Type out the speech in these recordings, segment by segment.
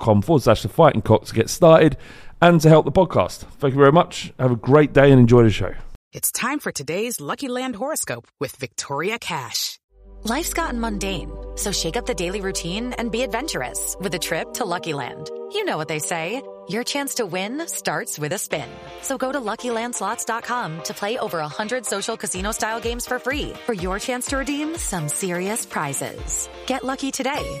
forward slash the fighting cock to get started and to help the podcast. Thank you very much. Have a great day and enjoy the show. It's time for today's Lucky Land horoscope with Victoria Cash. Life's gotten mundane, so shake up the daily routine and be adventurous with a trip to Lucky Land. You know what they say. Your chance to win starts with a spin. So go to LuckyLandSlots.com to play over 100 social casino-style games for free for your chance to redeem some serious prizes. Get lucky today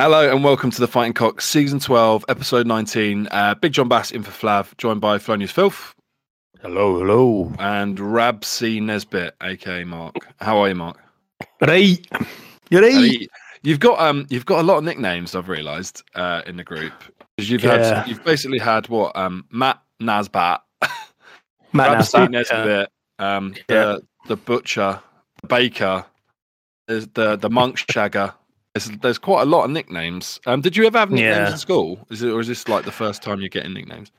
Hello and welcome to the Fighting Cock Season 12, Episode 19. Uh, Big John Bass in for Flav, joined by Flonius Filth Hello, hello. and Rab C. Nesbitt, aka Mark. How are you, Mark? Right. You're right. You've got um, you've got a lot of nicknames. I've realised uh, in the group you've had Yeah. you've basically had what um, Matt Nasbat, Matt Rab C. Nasbat, Nesbitt, um, Yeah. the the butcher, the baker, the the monk shagger. There's, there's quite a lot of nicknames. Um, did you ever have nicknames Yeah. in school? Is it or is this like the first time you're getting nicknames?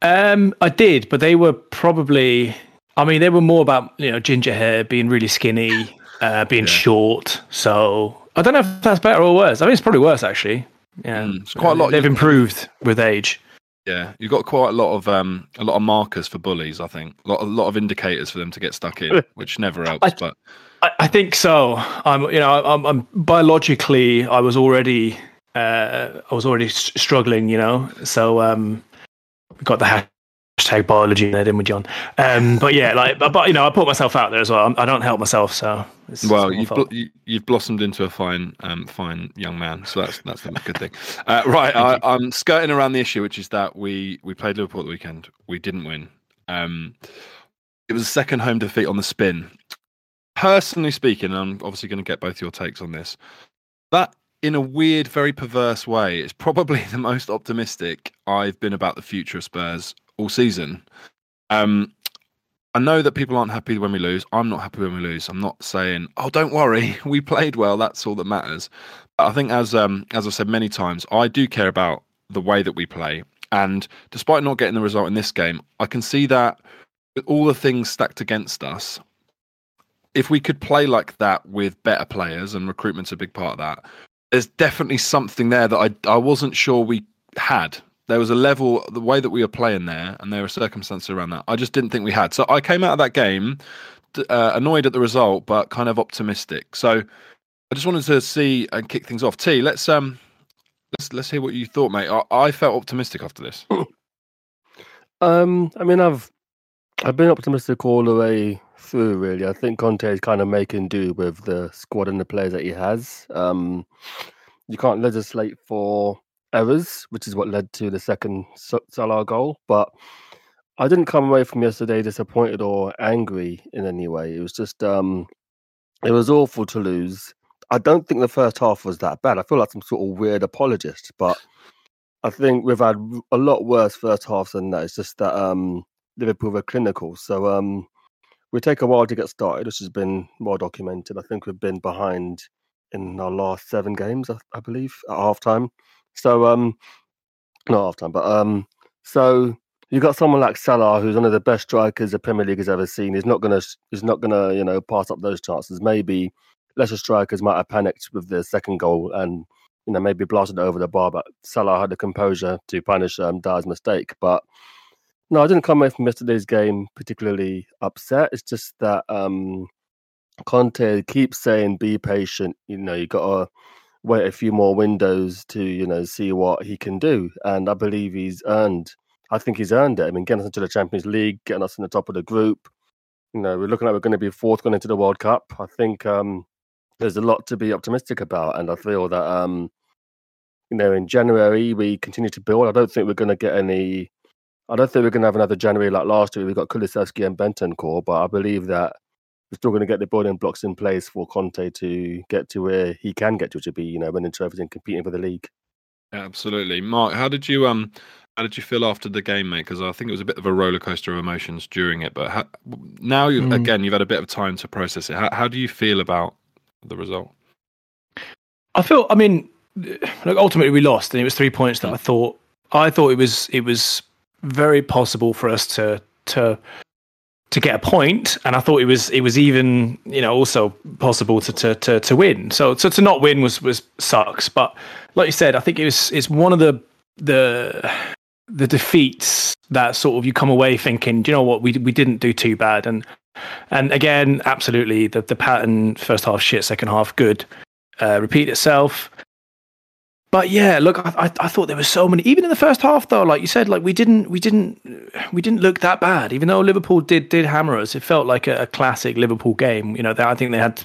Um, I did, but they were probably. I mean, they were more about you know ginger hair, being really skinny, uh, being Yeah. short. So I don't know if that's better or worse. I mean, it's probably worse actually. Yeah, Mm, it's quite a lot- They've improved with age. Yeah, you've got quite a lot of um, a lot of markers for bullies. I think a lot, a lot of indicators for them to get stuck in, which never helps. I- but I, I think so. I'm, you know, I'm, I'm biologically, I was already, uh, I was already struggling. You know, so um, got the hashtag biology there, didn't we, John? Um, but yeah, like, but, but you know, I put myself out there as well. I'm, I don't help myself, so. It's, Well, it's you've bl- you, you've blossomed into a fine, um, fine young man, so that's that's a good thing. Uh, right, I, I'm skirting around the issue, which is that we we played Liverpool at the weekend. We didn't win. Um, it was a second home defeat on the spin. Personally speaking, and I'm obviously going to get both your takes on this. That, in a weird, very perverse way, is probably the most optimistic I've been about the future of Spurs all season. Um, I know that people aren't happy when we lose. I'm not happy when we lose. I'm not saying, "Oh, don't worry, we played well. That's all that matters." But I think, as um, as I've said many times, I do care about the way that we play. And despite not getting the result in this game, I can see that with all the things stacked against us, if we could play like that with better players, and recruitment's a big part of that, there's definitely something there that I I wasn't sure we had. There was a level, the way that we were playing there, and there were circumstances around that. I just didn't think we had. So I came out of that game uh, annoyed at the result, but kind of optimistic. So I just wanted to see and kick things off. T, let's um, let's let's hear what you thought, mate. I, I felt optimistic after this. Um, I mean, I've I've been optimistic all the way through. Really, I think Conte is kind of making do with the squad and the players that he has. Um, you can't legislate for errors, which is what led to the second Sa- Salah goal. But I didn't come away from yesterday disappointed or angry in any way. It was just um, it was awful to lose. I don't think the first half was that bad. I feel like some sort of weird apologist, but I think we've had a lot worse first halves than that. It's just that um, Liverpool were clinical. So um, we take a while to get started, which has been well documented. I think we've been behind in our last seven games, I, I believe, at half time. So um, not half time, but um, so you've got someone like Salah, who's one of the best strikers the Premier League has ever seen. He's not gonna, he's not gonna, you know, pass up those chances. Maybe lesser strikers might have panicked with the second goal and you know maybe blasted over the bar, but Salah had the composure to punish um, Dier's mistake. But no, I didn't come away from yesterday's game particularly upset. It's just that um, Conte keeps saying, "Be patient." You know, you got to wait a few more windows to you know see what he can do, and I believe he's earned. I think he's earned it. I mean, getting us into the Champions League, getting us in the top of the group. You know, we're looking like we're going to be fourth going into the World Cup. I think um, there's a lot to be optimistic about, and I feel that um, you know in January we continue to build. I don't think we're going to get any. I don't think we're going to have another January like last year. We've got Kulusevski and Bentancur, but I believe that we're still going to get the building blocks in place for Conte to get to where he can get to, to be you know winning trophies and competing for the league. Absolutely, Mark. How did you um? How did you feel after the game, mate? Because I think it was a bit of a roller coaster of emotions during it. But how, now, you Mm. again, you've had a bit of time to process it. How, how do you feel about the result? I feel. I mean, look. Ultimately, we lost, and it was three points that I thought. I thought it was. It was very possible for us to to to get a point, and I thought it was. It was even. You know, also possible to to to, to win. So so to not win was was sucks. But like you said, I think it was. It's one of the the the defeats that sort of you come away thinking, do you know what, we we didn't do too bad, and and again, absolutely, the the pattern first half shit, second half good, uh, repeat itself. But yeah, look, I, I thought there were so many. Even in the first half, though, like you said, like we didn't we didn't we didn't look that bad. Even though Liverpool did did hammer us, it felt like a, a classic Liverpool game. You know, they, I think they had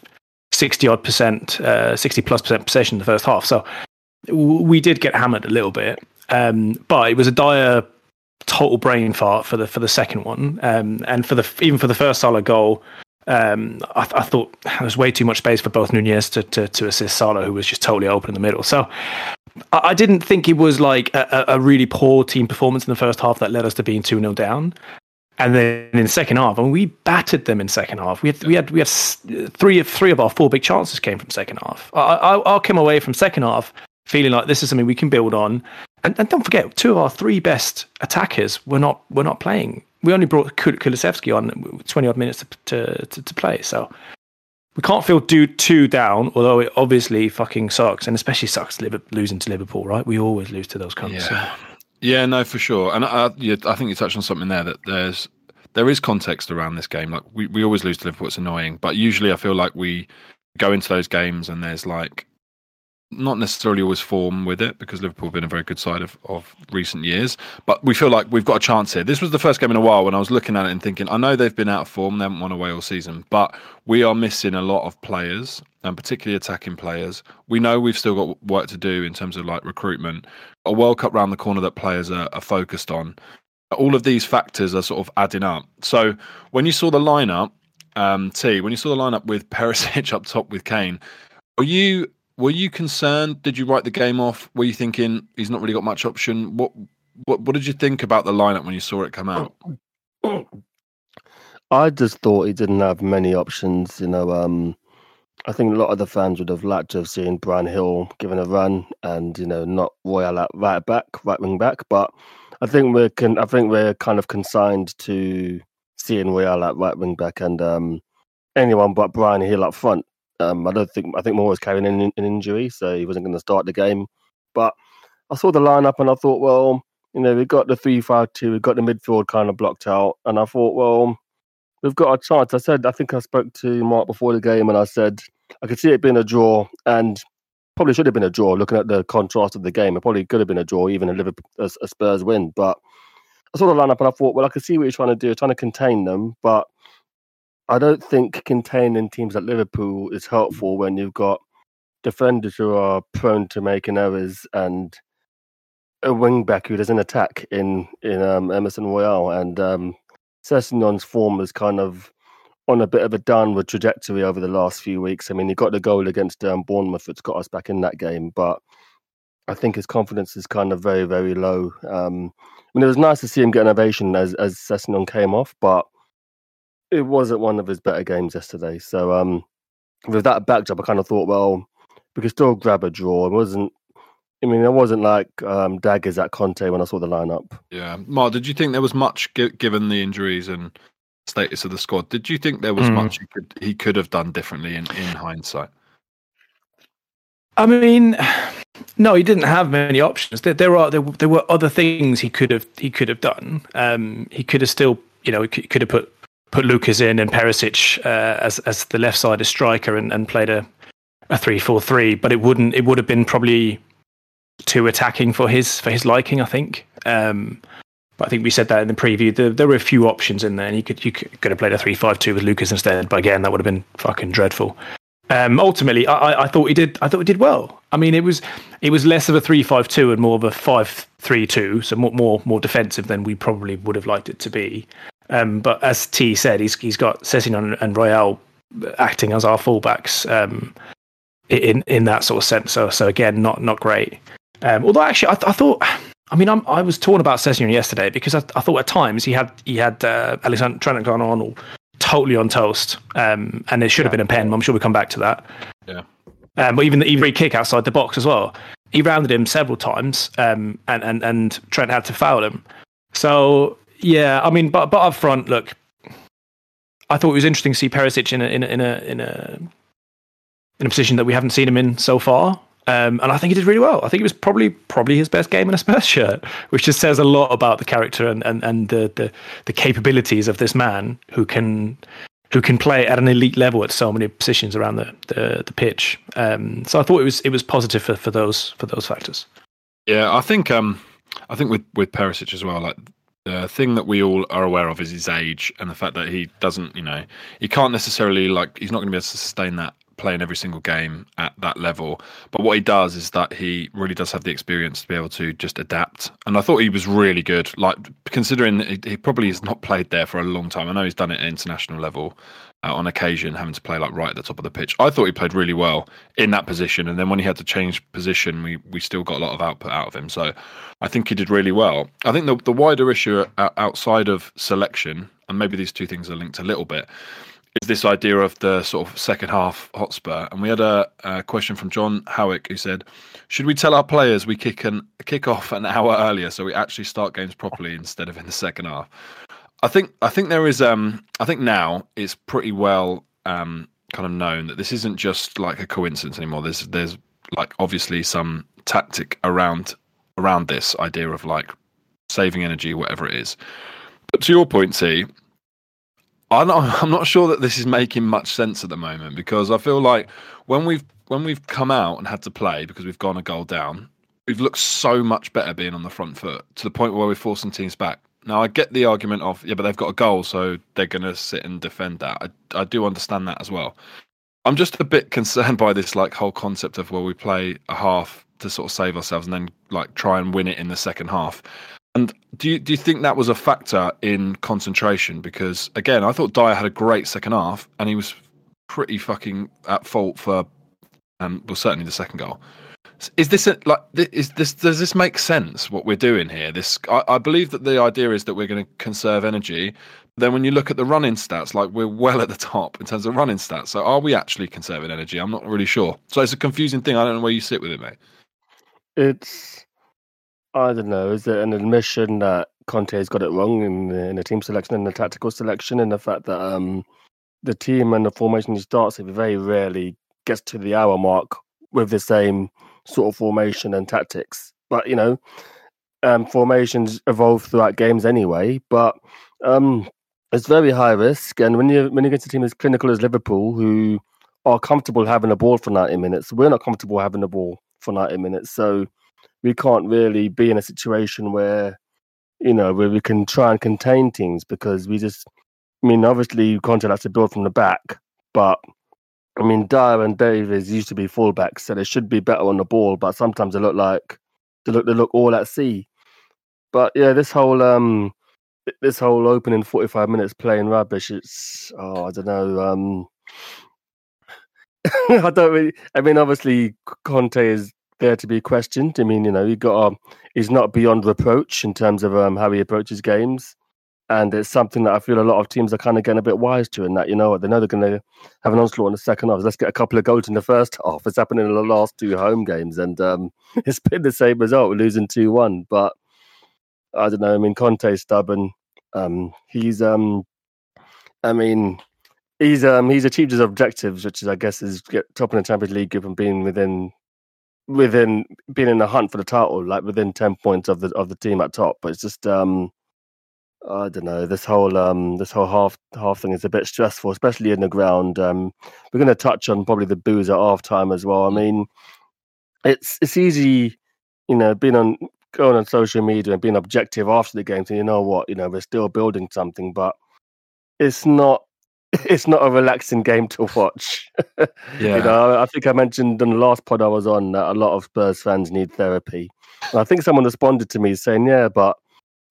sixty odd percent, uh, sixty plus percent possession in the first half. So we did get hammered a little bit, um, but it was a dire total brain fart for the for the second one, um, and for the even for the first Salah goal. Um, I, I thought there was way too much space for both Nunez to, to, to assist Salah, who was just totally open in the middle. So I, I didn't think it was like a, a a really poor team performance in the first half that led us to being 2 0 down. And then in the second half, and we battered them in second half. We had we had we had three of three of our four big chances came from second half. I, I, I came away from second half feeling like this is something we can build on. And, and don't forget, two of our three best attackers were not were not playing. We only brought Kul- Kulusevski on twenty odd minutes to, to to play. So we can't feel too too down. Although it obviously fucking sucks, and especially sucks losing to Liverpool. Right? We always lose to those cunts. so- Yeah, yeah, no, for sure. And I, yeah, I think you touched on something there that there's there is context around this game. Like we, we always lose to Liverpool. It's annoying, but usually I feel like we go into those games and there's like not necessarily always form with it because Liverpool have been a very good side of, of recent years. But we feel like we've got a chance here. This was the first game in a while when I was looking at it and thinking, I know they've been out of form, they haven't won away all season, but we are missing a lot of players and particularly attacking players. We know we've still got work to do in terms of like recruitment. A World Cup round the corner that players are, are focused on. All of these factors are sort of adding up. So when you saw the lineup, um, T, when you saw the lineup with Perisic up top with Kane, were you were you concerned? Did you write the game off? Were you thinking he's not really got much option? What what what did you think about the lineup when you saw it come out? I just thought he didn't have many options. You know, um, I think a lot of the fans would have liked to have seen Bryan Gil given a run, and you know, not Royal at right back, right wing back. But I think we're can. I think we're kind of consigned to seeing Royal at right wing back and um, anyone but Bryan Gil up front. Um, I don't think. I think Moura was carrying an, an injury, so he wasn't going to start the game. But I saw the lineup and I thought, well, you know, we've got the three-five-two, we've got the midfield kind of blocked out, and I thought, well, we've got a chance. I said, I think I spoke to Mark before the game, and I said I could see it being a draw, and probably should have been a draw. Looking at the contrast of the game, it probably could have been a draw, even a Liverpool, a, a Spurs win. But I saw the lineup and I thought, well, I can see what you're trying to do, trying to contain them, but I don't think containing teams like Liverpool is helpful when you've got defenders who are prone to making errors and a wing back who doesn't attack in in um, Emerson Royal, and um, Sessegnon's form is kind of on a bit of a downward trajectory over the last few weeks. I mean, he got the goal against um, Bournemouth, which got us back in that game, but I think his confidence is kind of very, very low. Um, I mean, it was nice to see him get an ovation as as Sessegnon came off, but it wasn't one of his better games yesterday. So, um, with that backdrop, I kind of thought, well, we could still grab a draw. It wasn't. I mean, it wasn't like um, daggers at Conte when I saw the lineup. Yeah, Mark, did you think there was much gi- given the injuries and status of the squad? Did you think there was Mm. much he could he could have done differently in, in hindsight? I mean, no, he didn't have many options. There, there are there, there were other things he could have he could have done. Um, he could have still, you know, he could, could have put put Lucas in and Perisic uh, as as the left sided striker and, and played a a three four three. But it wouldn't. It would have been probably too attacking for his for his liking. I think. Um, but I think we said that in the preview. There, there were a few options in there, and you could you could, have played a three five two with Lucas instead. But again, that would have been fucking dreadful. Um, ultimately, I, I- thought he did. I thought he did well. I mean, it was it was less of a three-five-two and more of a five-three-two, so more more more defensive than we probably would have liked it to be. Um, but as T said, he's he's got Sessegnon and Royal acting as our fullbacks um, in in that sort of sense. So so again, not not great. Um, although actually, I, th- I thought. I mean, I'm, I was torn about Sessegnon yesterday because I, I thought at times he had he had uh, Alexander Trent Arnold totally on toast, um, and it should have been a pen. I'm sure we'll come back to that. Yeah. Um, but even the even free kick outside the box as well. He rounded him several times, um, and and and Trent had to foul him. So yeah, I mean, but but up front, look, I thought it was interesting to see Perisic in a in a in a in a, in a position that we haven't seen him in so far. Um, and I think he did really well. I think it was probably probably his best game in a Spurs shirt, which just says a lot about the character and, and, and the, the the capabilities of this man who can who can play at an elite level at so many positions around the the, the pitch. Um, so I thought it was it was positive for, for those for those factors. Yeah, I think um, I think with with Perisic as well, like the thing that we all are aware of is his age and the fact that he doesn't, you know, he can't necessarily like he's not going to be able to sustain that playing every single game at that level. But what he does is that he really does have the experience to be able to just adapt. And I thought he was really good. Like considering he, he probably has not played there for a long time. I know he's done it at international level uh, on occasion, having to play like right at the top of the pitch. I thought he played really well in that position. And then when he had to change position, we we still got a lot of output out of him. So I think he did really well. I think the the wider issue outside of selection, and maybe these two things are linked a little bit, is this idea of the sort of second half hotspur. And we had a, a question from John Howick who said, "Should we tell our players we kick an kick off an hour earlier so we actually start games properly instead of in the second half?" I think I think there is um I think now it's pretty well um kind of known that this isn't just like a coincidence anymore. There's there's like obviously some tactic around around this idea of like saving energy, whatever it is. But to your point, T, I'm not, I'm not sure that this is making much sense at the moment because I feel like when we've when we've come out and had to play because we've gone a goal down, we've looked so much better being on the front foot to the point where we're forcing teams back. Now I get the argument of yeah, but they've got a goal, so they're going to sit and defend that. I I do understand that as well. I'm just a bit concerned by this like whole concept of where we play a half to sort of save ourselves and then like try and win it in the second half. And do you do you think that was a factor in concentration? Because again, I thought Dier had a great second half, and he was pretty fucking at fault for, um, well, certainly the second goal. Is this a, like is this does this make sense? What we're doing here? This I, I believe that the idea is that we're going to conserve energy. Then when you look at the running stats, like we're well at the top in terms of running stats. So are we actually conserving energy? I'm not really sure. So it's a confusing thing. I don't know where you sit with it, mate. It's I don't know. Is it an admission that Conte's got it wrong in the, in the team selection and the tactical selection, and the fact that um, the team and the formation he starts very rarely gets to the hour mark with the same sort of formation and tactics. But you know, um, formations evolve throughout games anyway. But um, it's very high risk, and when you when you're get a team as clinical as Liverpool, who are comfortable having the ball for ninety minutes, we're not comfortable having the ball for ninety minutes. So we can't really be in a situation where you know where we can try and contain teams because we just I mean obviously Conte has to build from the back but I mean Dier and Davies used to be fullbacks so they should be better on the ball but sometimes they look like they look they look all at sea. But yeah, this whole um this whole opening forty five minutes playing rubbish. It's oh I don't know. Um, I don't really. I mean, obviously Conte is there to be questioned. I mean, you know, he got um, he's not beyond reproach in terms of um, how he approaches games, and it's something that I feel a lot of teams are kind of getting a bit wise to. In that, you know, what they know they're going to have an onslaught in the second half. Let's get a couple of goals in the first half. It's happened in the last two home games, and um, it's been the same result, We're losing two one. But I don't know. I mean, Conte's stubborn. Um, he's um, I mean, he's um, he's achieved his objectives, which is I guess is get top in the Champions League group and being within within being in the hunt for the title, like within ten points of the of the team at top. But it's just um, I don't know. This whole um, this whole half half thing is a bit stressful, especially in the ground. Um, we're going to touch on probably the booze at half time as well. I mean, it's it's easy, you know, being on going on social media and being objective after the game, So you know what, you know, we're still building something, but it's not it's not a relaxing game to watch. Yeah. you know, I think I mentioned in the last pod I was on that a lot of Spurs fans need therapy. And I think someone responded to me saying, "Yeah, but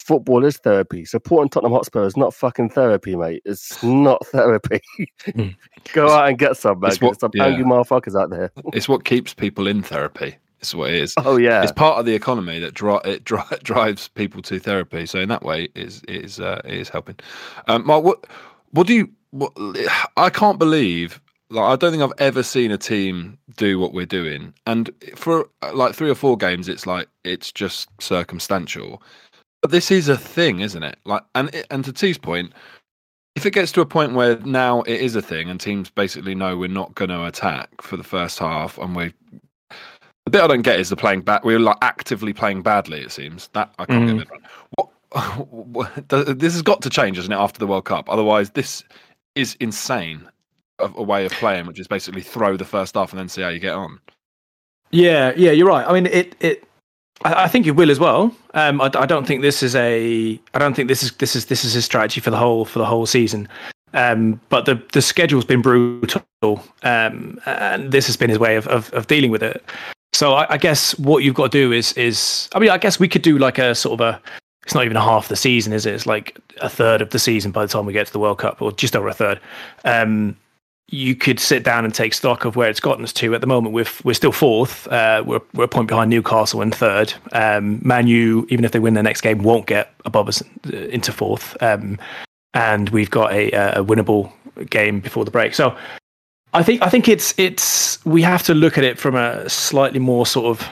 football is therapy. Supporting Tottenham Hotspur is not fucking therapy, mate. It's not therapy. Hmm. Go out and get some, man. It's what- Get some yeah. angry motherfuckers out there. It's what keeps people in therapy. It's what it is. Oh yeah, It's part of the economy that dri- it dri- drives people to therapy. So in that way, it is it is uh, it is helping. Um, Mark, what what do you? What, I can't believe. Like, I don't think I've ever seen a team do what we're doing. And for uh, like three or four games, it's like it's just circumstantial. But this is a thing, isn't it? Like, and and to T's point, if it gets to a point where now it is a thing, and teams basically know we're not going to attack for the first half, and we the bit I don't get is the playing bad. We're like actively playing badly. It seems that I can't Mm. get it. What, what this has got to change, isn't it? After the World Cup, otherwise this is insane. A, a way of playing, which is basically throw the first half and then see how you get on. Yeah, yeah, you're right. I mean, it it. I, think it will as well. Um, I, I don't think this is a. I don't think this is this is this is his strategy for the whole for the whole season. Um, but the the schedule's been brutal, um, and this has been his way of, of, of dealing with it. So I, I guess what you've got to do is is I mean I guess we could do like a sort of a. It's not even a half the season, is it? It's like a third of the season by the time we get to the World Cup, or just over a third. Um, you could sit down and take stock of where it's gotten us to. At the moment, we're we're still fourth. Uh, we're we're a point behind Newcastle in third. Um, Man U, even if they win their next game, won't get above us uh, into fourth. Um, and we've got a, a winnable game before the break. So I think I think it's it's we have to look at it from a slightly more sort of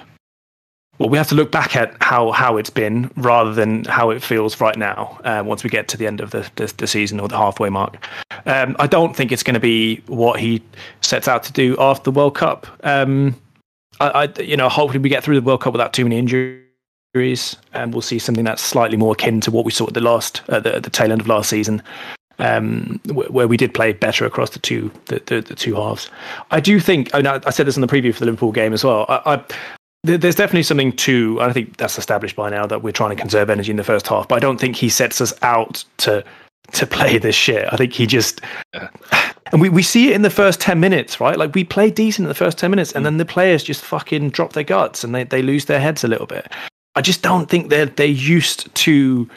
well, we have to look back at how, how it's been rather than how it feels right now. Uh, once we get to the end of the, the, the season or the halfway mark, um, I don't think it's going to be what he sets out to do after the World Cup. Um, I, I, you know, hopefully we get through the World Cup without too many injuries, and we'll see something that's slightly more akin to what we saw at the last, uh, the, the tail end of last season, um, wh- where we did play better across the two the, the, the two halves. I do think. I, I said this in the preview for the Liverpool game as well. I, I there's definitely something to I think that's established by now that we're trying to conserve energy in the first half, but I don't think he sets us out to to play this shit. I think he just and we, we see it in the first 10 minutes, right? Like we play decent in the first 10 minutes and mm. then the players just fucking drop their guts and they, they lose their heads a little bit. I just don't think they're they're used to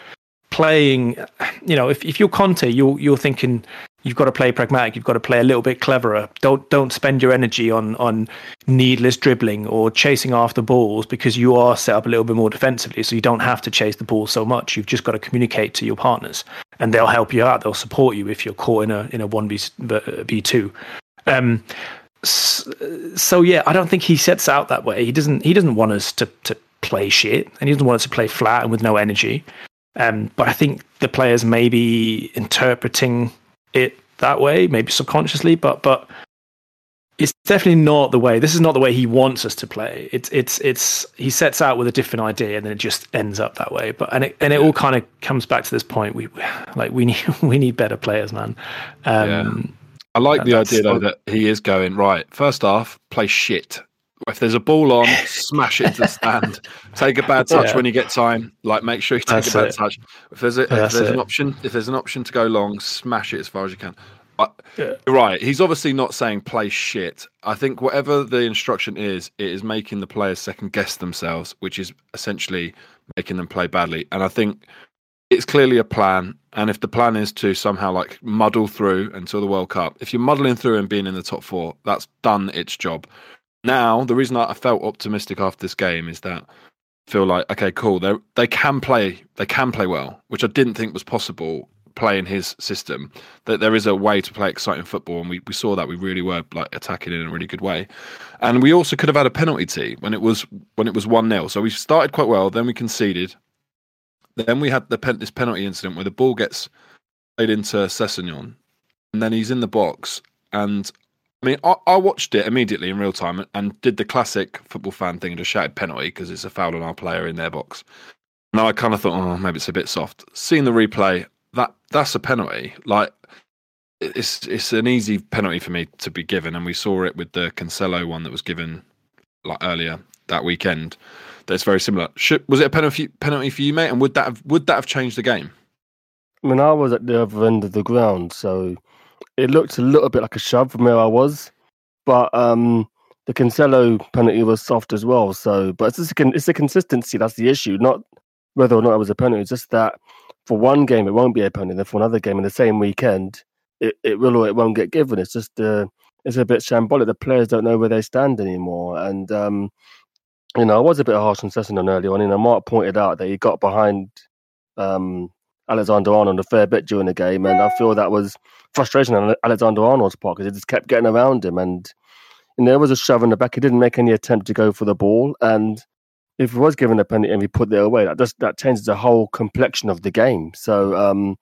playing you know, if, if you're Conte, you're you're thinking you've got to play pragmatic, you've got to play a little bit cleverer. Don't don't spend your energy on on needless dribbling or chasing after balls because you are set up a little bit more defensively, so you don't have to chase the ball so much. You've just got to communicate to your partners, and they'll help you out. They'll support you if you're caught in a in a one v two. Um, so yeah, I don't think he sets out that way. He doesn't. He doesn't want us to to play shit, and he doesn't want us to play flat and with no energy. Um, but I think the players may be interpreting it that way, maybe subconsciously, but but it's definitely not the way. This is not the way he wants us to play. It's it's it's he sets out with a different idea, and then it just ends up that way. But and it and it all kind of comes back to this point. We like we need we need better players, man. Um, I like the idea though that he is going right. First half, play shit. If there's a ball on, smash it to the stand. Take a bad touch Yeah. when you get time. Like make sure you take That's a bad it. touch. If there's a, if That's there's an option, if there's an option to go long, smash it as far as you can. I, Yeah. Right. He's obviously not saying play shit. I think whatever the instruction is, it is making the players second guess themselves, which is essentially making them play badly. And I think it's clearly a plan. And if the plan is to somehow like muddle through until the World Cup, if you're muddling through and being in the top four, that's done its job. Now, the reason I felt optimistic after this game is that I feel like okay, cool. They they can play. They can play well, which I didn't think was possible playing his system. That there is a way to play exciting football, and we, we saw that we really were like attacking in a really good way. And we also could have had a penalty tee when it was when it was one 0 So we started quite well. Then we conceded. Then we had the pen, this penalty incident where the ball gets played into Sessegnon, and then he's in the box. And I mean, I, I watched it immediately in real time and did the classic football fan thing and just shouted penalty because it's a foul on our player in their box. And I kind of thought, oh, maybe it's a bit soft. Seeing the replay, that that's a penalty. Like it's it's an easy penalty for me to be given, and we saw it with the Cancelo one that was given like earlier that weekend. That's very similar. Should, was it a penalty penalty for you, mate? And would that have would that have changed the game? I mean, I was at the other end of the ground, so it looked a little bit like a shove from where I was. But um, the Cancelo penalty was soft as well. So, but it's just a, it's the consistency that's the issue, not whether or not it was a penalty. It's just that for one game it won't be a penalty, then for another game in the same weekend it, it will or it won't get given. It's just uh, it's a bit shambolic. The players don't know where they stand anymore, and um, you know I was a bit harsh on Sessegnon earlier on. You know, Mark pointed out that he got behind um, Alexander Arnold a fair bit during the game, and I feel that was frustration on Alexander Arnold's part because he just kept getting around him, and know, there was a shove in the back. He didn't make any attempt to go for the ball, and if he was given a penalty and he put it away, that just that changes the whole complexion of the game. So um,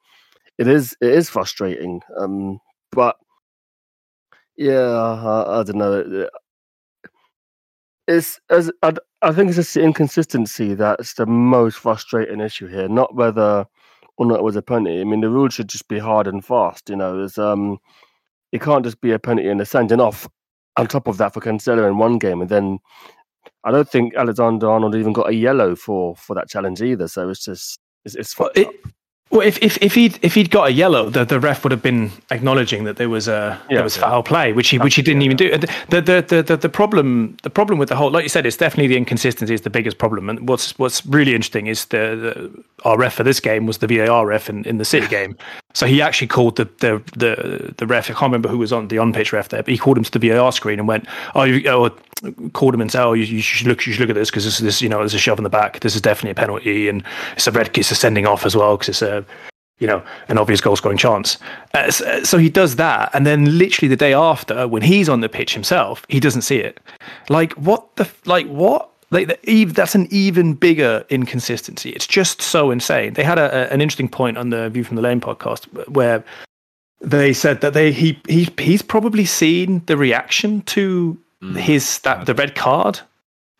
it is it is frustrating, um, but yeah, I, I don't know. It's as I, I think it's just the inconsistency that's the most frustrating issue here, not whether or not it was a penalty. I mean, the rule should just be hard and fast. You know, it's, um, it can't just be a penalty and a sending off on top of that for Cancelo in one game, and then I don't think Alexander Arnold even got a yellow for for that challenge either. So it's just it's, it's Well, it, up. Well, if if if he'd if he'd got a yellow, the, the ref would have been acknowledging that there was a Yeah, there was yeah. foul play, which he which he didn't even do. And The, the the the the problem the problem with the whole, like you said, it's definitely the inconsistency is the biggest problem. And what's what's really interesting is the, the our ref for this game was the VAR ref in, in the City game. So he actually called the the the the ref. I can't remember who was on the on pitch ref there, but he called him to the VAR screen and went, "Oh, you, oh called him and said, "Oh, you, you should look, you should look at this because this, this, you know, there's a shove in the back. This is definitely a penalty, and it's a red, it's a sending off as well because it's a, you know, an obvious goal scoring chance." Uh, so, so he does that, and then literally the day after, when he's on the pitch himself, he doesn't see it. Like what the, like what? Like the, that's an even bigger inconsistency. It's just so insane. They had a, a, an interesting point on the View from the Lane podcast where they said that they he he he's probably seen the reaction to mm. his that the red card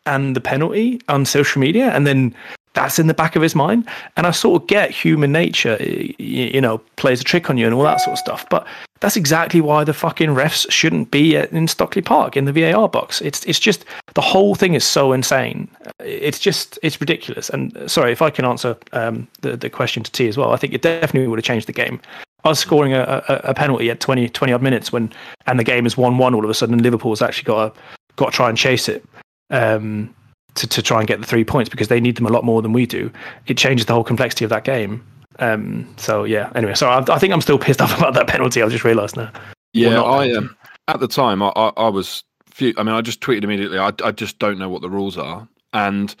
and the penalty on social media, and then that's in the back of his mind. And I sort of get human nature, you know, plays a trick on you and all that sort of stuff. But that's exactly why the fucking refs shouldn't be in Stockley Park in the VAR box. It's it's just the whole thing is so insane. It's just it's ridiculous. And uh, sorry if I can answer um, the the question to T as well. I think it definitely would have changed the game. I was scoring a, a, a penalty at 20, 20 odd minutes when, and the game is one one all of a sudden. Liverpool's actually got to got to try and chase it um, to to try and get the three points because they need them a lot more than we do. It changes the whole complexity of that game. Um, so yeah. Anyway, so I, I think I'm still pissed off about that penalty. I've just realised now. Yeah, I um, at the time I, I, I was. Few, I mean, I just tweeted immediately. I, I just don't know what the rules are, and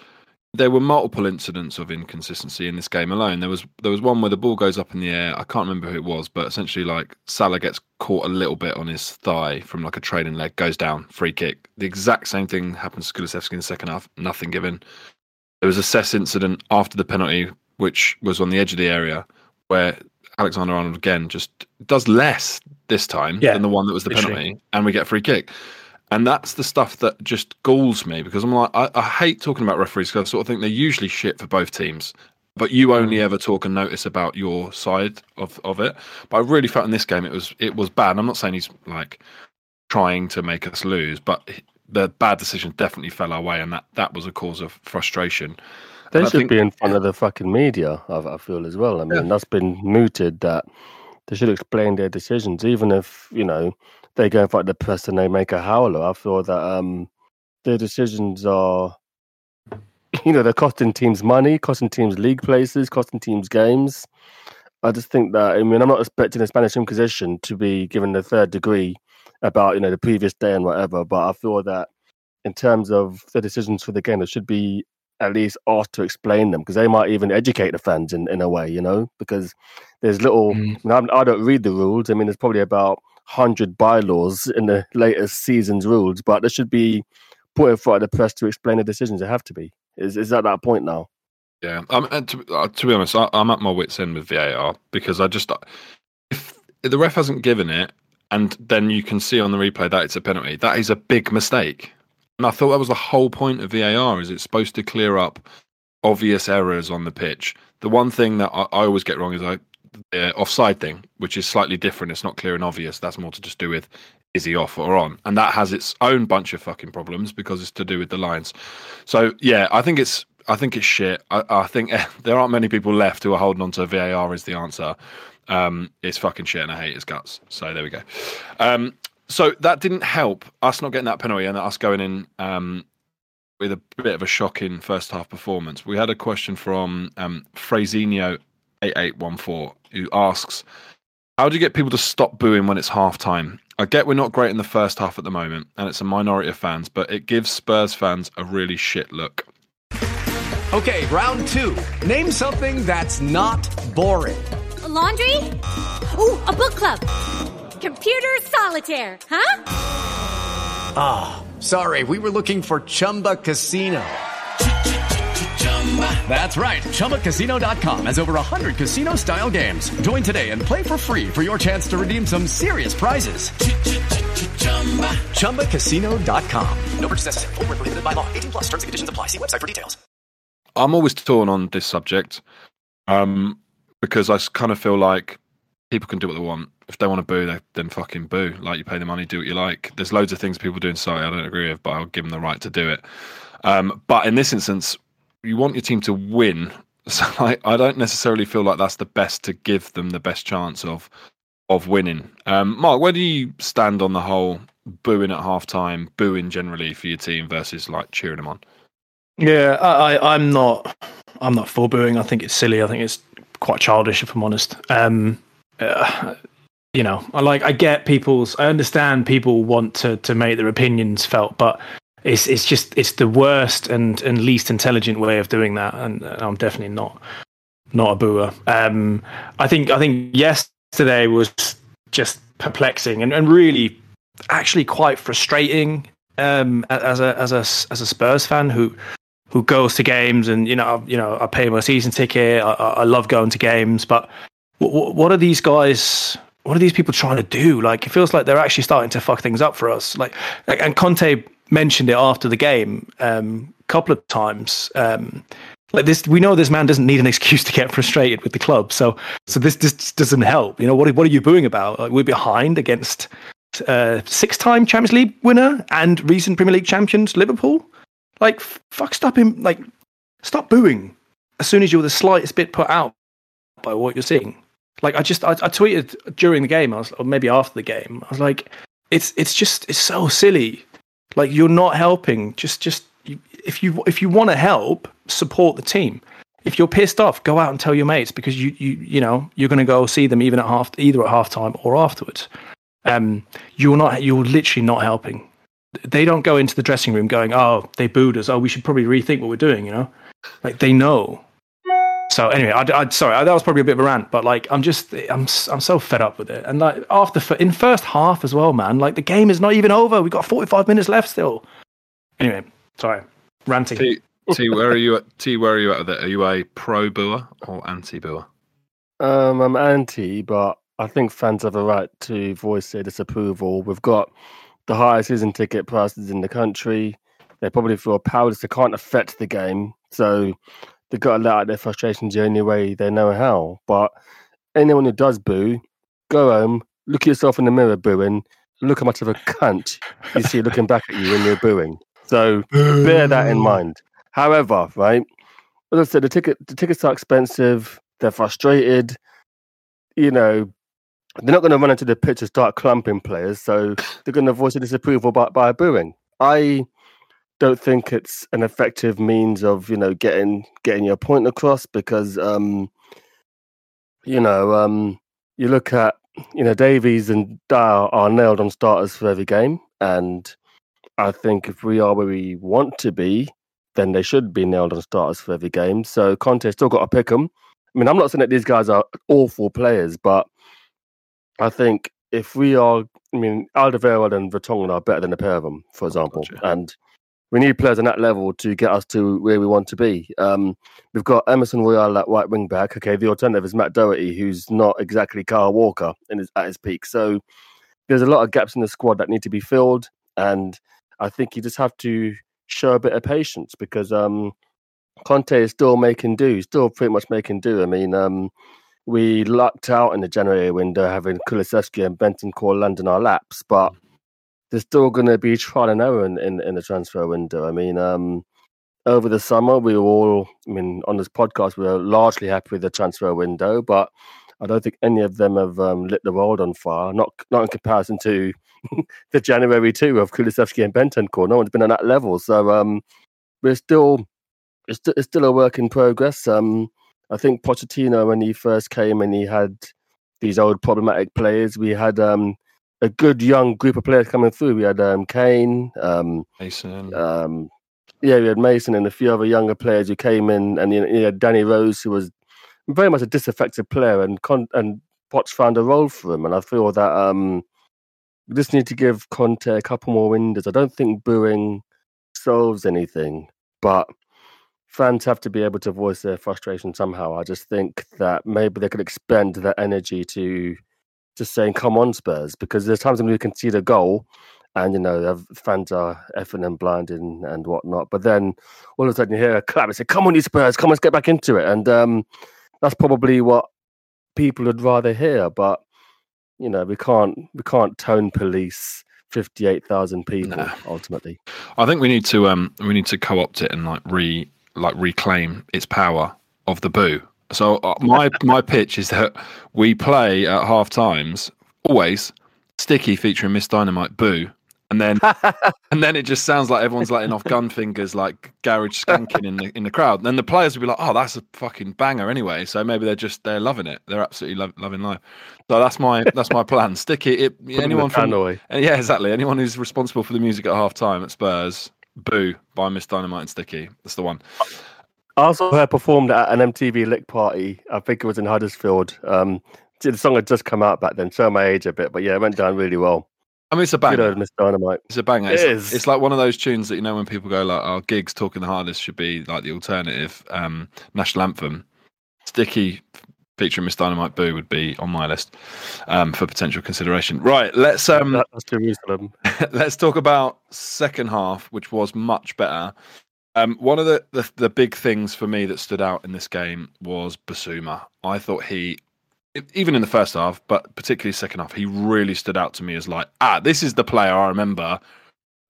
there were multiple incidents of inconsistency in this game alone. There was there was one where the ball goes up in the air. I can't remember who it was, but essentially, like Salah gets caught a little bit on his thigh from like a trailing leg, goes down, free kick. The exact same thing happens to Kulusevski in the second half. Nothing given. There was a Cess incident after the penalty, which was on the edge of the area, where Alexander Arnold again just does less this time Yeah, than the one that was the literally. penalty, and we get free kick. And that's the stuff that just galls me because I'm like, I, I hate talking about referees because I sort of think they're usually shit for both teams. But you only mm. ever talk and notice about your side of, of it. But I really felt in this game it was it was bad. I'm not saying he's like trying to make us lose, but the bad decision definitely fell our way, and that, that was a cause of frustration. They I should think- be in front of the fucking media. I, I feel as well. I mean, that's been mooted that they should explain their decisions, even if you know they go and fight the press and they make a howler. I feel that um, their decisions are, you know, they're costing teams money, costing teams league places, costing teams games. I just think that I mean I'm not expecting the Spanish Inquisition to be given the third degree about you know the previous day and whatever, but I feel that in terms of the decisions for the game, they should be at least asked to explain them because they might even educate the fans in, in a way, you know, because there's little, Mm. I, mean, I don't read the rules. I mean, there's probably about 100 bylaws in the latest season's rules, but there should be put in front of the press to explain the decisions. They have to be. Is, is that that point now? Yeah, um, to, uh, to be honest, I, I'm at my wits' end with VAR because I just if the ref hasn't given it, and then you can see on the replay that it's a penalty, that is a big mistake. And I thought that was the whole point of VAR is it's supposed to clear up obvious errors on the pitch. The one thing that I, I always get wrong is I the offside thing, which is slightly different. It's not clear and obvious. That's more to just do with is he off or on, and that has its own bunch of fucking problems because it's to do with the lines. So yeah, I think it's I think it's shit. I, I think there aren't many people left who are holding on to VAR is the answer. Um, it's fucking shit, and I hate his guts. So there we go. Um, so that didn't help us not getting that penalty and us going in um, with a bit of a shocking first half performance. We had a question from um, eight eight one four who asks, "How do you get people to stop booing when it's half time?" I get we're not great in the first half at the moment, and it's a minority of fans, but it gives Spurs fans a really shit look. Okay, round two. Name something that's not boring. A laundry? Ooh, a book club. Computer solitaire, huh? Ah, sorry, we were looking for Chumba Casino. That's right. ChumbaCasino.com has over 100 casino style games. Join today and play for free for your chance to redeem some serious prizes. ChumbaCasino.com. No purchase necessary. Void where prohibited by law. 18 plus terms and conditions apply. See website for details. I'm always torn on this subject um, because I kind of feel like people can do what they want. If they want to boo, they, then fucking boo. Like you pay the money, do what you like. There's loads of things people do in society I don't agree with, but I'll give them the right to do it. Um, but in this instance, you want your team to win. So I, I don't necessarily feel like that's the best to give them the best chance of of winning. Um, Mark, where do you stand on the whole booing at half time, booing generally for your team versus like cheering them on? Yeah, I, I'm not. I'm not for booing. I think it's silly. I think it's quite childish, if I'm honest. Um, uh, you know, I like. I get people's. I understand people want to to make their opinions felt, but it's it's just it's the worst and and least intelligent way of doing that. And I'm definitely not not a booer. Um, I think I think yesterday was just perplexing and, and really actually quite frustrating um, as a as a as a Spurs fan who who goes to games and you know you know I pay my season ticket. I, I I love going to games, but what, what are these guys? What are these people trying to do? Like it feels like they're actually starting to fuck things up for us. Like and Conte mentioned it after the game um, a couple of times. Um, like this, we know this man doesn't need an excuse to get frustrated with the club. So, so this this doesn't help. You know what? What are you booing about? Like, we're behind against uh, six-time Champions League winner and recent Premier League champions Liverpool. Like, fuck, stop him. Like, stop booing as soon as you're the slightest bit put out by what you're seeing. Like, I just, I, I tweeted during the game, I was, or maybe after the game, I was like, it's, it's just, it's so silly. Like, you're not helping. Just, just, if you, if you want to help, support the team. If you're pissed off, go out and tell your mates because you, you, you know, you're going to go see them even at half, either at half time or afterwards. Um, you're not, you're literally not helping they don't go into the dressing room going, "Oh, they booed us. Oh, we should probably rethink what we're doing." You know, like they know. So anyway, I, I sorry, I, that was probably a bit of a rant, but like I'm just I'm I'm so fed up with it. And like after in first half as well, man. Like the game is not even over. We've got 45 minutes left still. Anyway, sorry, ranting. T, T, where are you at? T, where are you at? with it? Are you a pro booer or anti booer? Um, I'm anti, but I think fans have a right to voice their disapproval. We've got the highest season ticket prices in the country. They probably feel powerless. They can't affect the game, so they've got to let out their frustrations the only way they know how. But anyone who does boo, go home, look at yourself in the mirror booing, look how much of a cunt you see looking back at you when you're booing. So bear that in mind. However, right, as I said, the ticket the tickets are expensive. They're frustrated. You know, they're not going to run into the pitch and start clumping players, so they're going to voice a disapproval by, by booing. I don't think it's an effective means of you know getting getting your point across because um, you know um, you look at you know Davies and Dier are nailed on starters for every game, and I think if we are where we want to be, then they should be nailed on starters for every game. So Conte still got to pick them. I mean, I'm not saying that these guys are awful players, but I think if we are, I mean, Alderweireld and Vertonghen are better than a pair of them, for example, Gotcha. and we need players on that level to get us to where we want to be. Um, we've got Emerson Royal at right wing back. Okay, the alternative is Matt Doherty, who's not exactly Kyle Walker his, at his peak. So there's a lot of gaps in the squad that need to be filled, and I think you just have to show a bit of patience because um, Conte is still making do, still pretty much making do. I mean, um, we lucked out in the January window having Kulusevski and Bentancur land in our laps, but there's still going to be trial and error in, in, in the transfer window. I mean, um, over the summer, we were all, I mean, on this podcast, we were largely happy with the transfer window, but I don't think any of them have um, lit the world on fire. Not not in comparison to the January two of Kulusevski and Bentancur. No one's been on that level, so um, we're still it's, st- it's still a work in progress. Um, I think Pochettino, when he first came and he had these old problematic players, we had um, a good young group of players coming through. We had um, Kane, um, Mason. um, yeah, we had Mason and a few other younger players who came in, and you know, you had Danny Rose, who was very much a disaffected player, and Con- and Poch found a role for him. And I feel that um, we just need to give Conte a couple more windows. I don't think booing solves anything, but fans have to be able to voice their frustration somehow. I just think that maybe they could expend that energy to just saying, "Come on, Spurs," because there's times when we concede a goal, and you know the fans are effing and blinded and, whatnot. But then all of a sudden you hear a clap and say, "Come on, you Spurs! Come on, let's get back into it." And um, that's probably what people would rather hear. But you know, we can't we can't tone police fifty eight thousand people No. ultimately. I think we need to um we need to co-opt it and like re like reclaim its power of the boo. So uh, my my pitch is that we play at half times always sticky featuring Ms. Dynamite boo. And then, and then it just sounds like everyone's letting off gun fingers, like garage skanking in the in the crowd. And then the players will be like, "Oh, that's a fucking banger anyway." So maybe they're just they're loving it. They're absolutely lo- loving life. So that's my that's my plan. Sticky. It, Put anyone from tannoy. uh, Yeah, exactly. Anyone who's responsible for the music at half time at Spurs, boo by Ms. Dynamite and Sticky. That's the one. I also performed at an MTV Lick party. I think it was in Huddersfield. Um, the song had just come out back then. Show my age a bit, but yeah, it went down really well. I mean, it's a banger. Ms. Dynamite. It's a banger. It It's, is. it's like one of those tunes that you know when people go like, "Our gigs talking the hardest should be like the alternative um, national anthem." Sticky featuring Ms. Dynamite Boo would be on my list um, for potential consideration. Right, let's um, That- That's Jerusalem. let's talk about second half, which was much better. Um, one of the, the the big things for me that stood out in this game was Bissouma. I thought he, even in the first half, but particularly second half, he really stood out to me as like, ah, this is the player I remember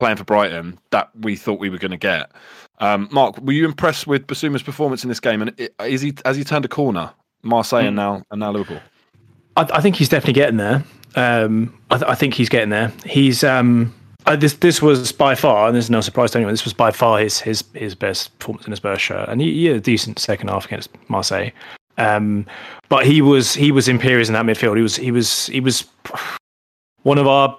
playing for Brighton that we thought we were going to get. Um, Mark, were you impressed with Bissouma's performance in this game? And is he has he turned a corner? Marseille and now and now Liverpool. I, I think he's definitely getting there. Um, I, th- I think he's getting there. He's um, uh, this this was by far, and there's no surprise to anyone. This was by far his his his best performance in his Spurs shirt, and he, he had a decent second half against Marseille. Um, but he was he was imperious in that midfield. He was he was he was one of our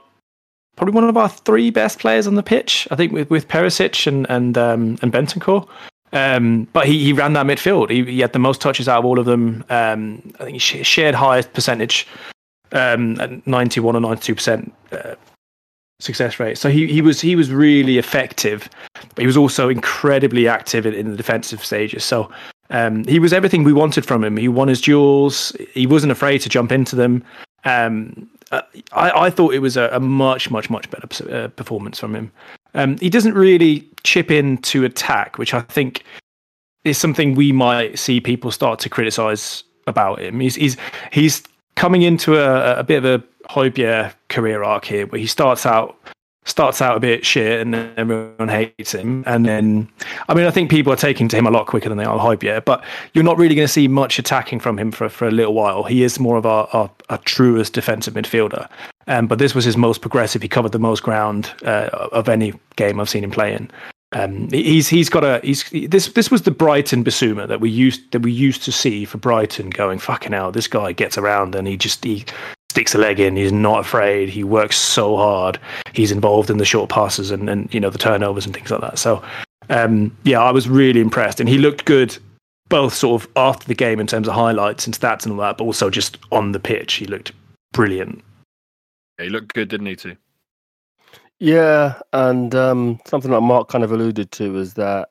probably one of our three best players on the pitch. I think with with Perisic and and um, and Bentancur. Um, but he, he ran that midfield. He, he had the most touches out of all of them. Um, I think he sh- shared highest percentage, um, at ninety one or ninety two percent uh, success rate. So he, he was he was really effective, but he was also incredibly active in, in the defensive stages. So um, he was everything we wanted from him. He won his duels. He wasn't afraid to jump into them. Um, uh, I, I thought it was a, a much, much, much better uh, performance from him. Um, he doesn't really chip in to attack, which I think is something we might see people start to criticise about him. He's he's he's coming into a, a bit of a Højbjerg career arc here, where he starts out starts out a bit shit and everyone hates him. And then, I mean, I think people are taking to him a lot quicker than they are Højbjerg, but you're not really going to see much attacking from him for, for a little while. He is more of our, our, our truest defensive midfielder. Um, but this was his most progressive. He covered the most ground uh, of any game I've seen him play in. Um, he's he's got a he's this this was the Brighton Bissouma that we used that we used to see for Brighton going fucking out. this guy gets around and he just he sticks a leg in he's not afraid he works so hard he's involved in the short passes and and you know the turnovers and things like that so um, yeah I was really impressed and he looked good both sort of after the game in terms of highlights and stats and all that but also just on the pitch he looked brilliant Yeah, he looked good, didn't he? Too. Yeah, and um, something that Mark kind of alluded to is that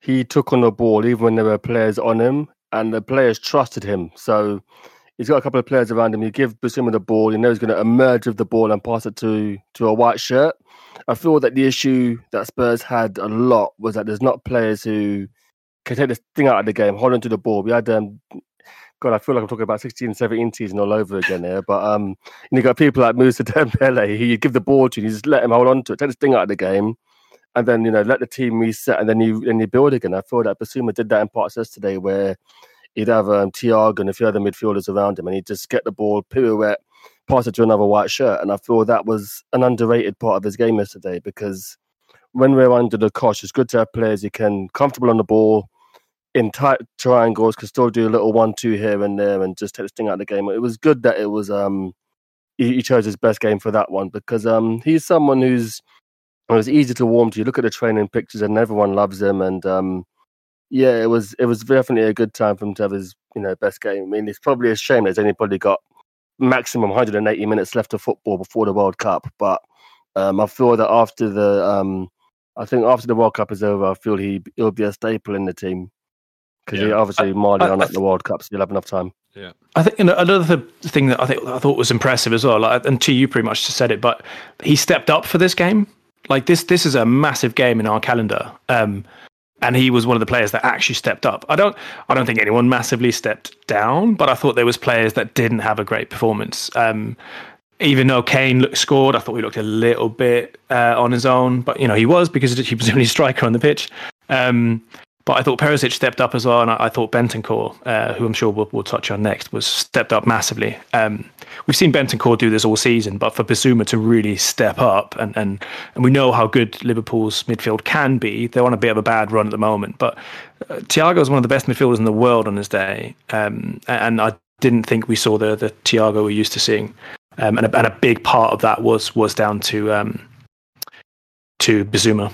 he took on the ball even when there were players on him, and the players trusted him. So he's got a couple of players around him. You give Bissouma the ball, you know he's going to emerge with the ball and pass it to to a white shirt. I feel that the issue that Spurs had a lot was that there's not players who can take this thing out of the game, hold on to the ball. We had um, God, I feel like I'm talking about 16, 17 season all over again here. But um, you got people like Musa Dembele, who you give the ball to, you just let him hold on to it, take this thing out of the game, and then you know let the team reset, and then you then you build again. I feel that Bissouma did that in parts yesterday, where he'd have um, Thiago and a few other midfielders around him, and he'd just get the ball, pirouette, pass it to another white shirt, and I feel that was an underrated part of his game yesterday because when we're under the cosh, it's good to have players who can comfortable on the ball in tight triangles, can still do a little one-two here and there, and just take the thing out of the game. It was good that it was um he, he chose his best game for that one because um he's someone who's it was easy to warm to. You look at the training pictures, and everyone loves him, and um yeah, it was it was definitely a good time for him to have his you know best game. I mean, it's probably a shame there's probably got maximum 180 minutes left of football before the World Cup, but um I feel that after the um I think after the World Cup is over, I feel he he'll be a staple in the team because Yeah. obviously Mali I- on I at the World Cup, so he'll have enough time. Yeah. I think you know, another th- thing that I think I thought was impressive as well, like, and T, you pretty much just said it, but he stepped up for this game. Like this, this is a massive game in our calendar, um, and he was one of the players that actually stepped up. I don't, I don't think anyone massively stepped down, but I thought there was players that didn't have a great performance. Um, even though Kane looked, scored, I thought he looked a little bit uh, on his own, but you know he was because he was the only striker on the pitch. Um, but I thought Perisic stepped up as well, and I, I thought Bentancur, uh, who I'm sure we'll, we'll touch on next, was stepped up massively. Um, we've seen Bentancur do this all season, but for Bissouma to really step up, and, and and we know how good Liverpool's midfield can be. They're on a bit of a bad run at the moment, but uh, Thiago is one of the best midfielders in the world on his day, um, and I didn't think we saw the the Thiago we're used to seeing, um, and, a, and a big part of that was was down to um, to Bissouma.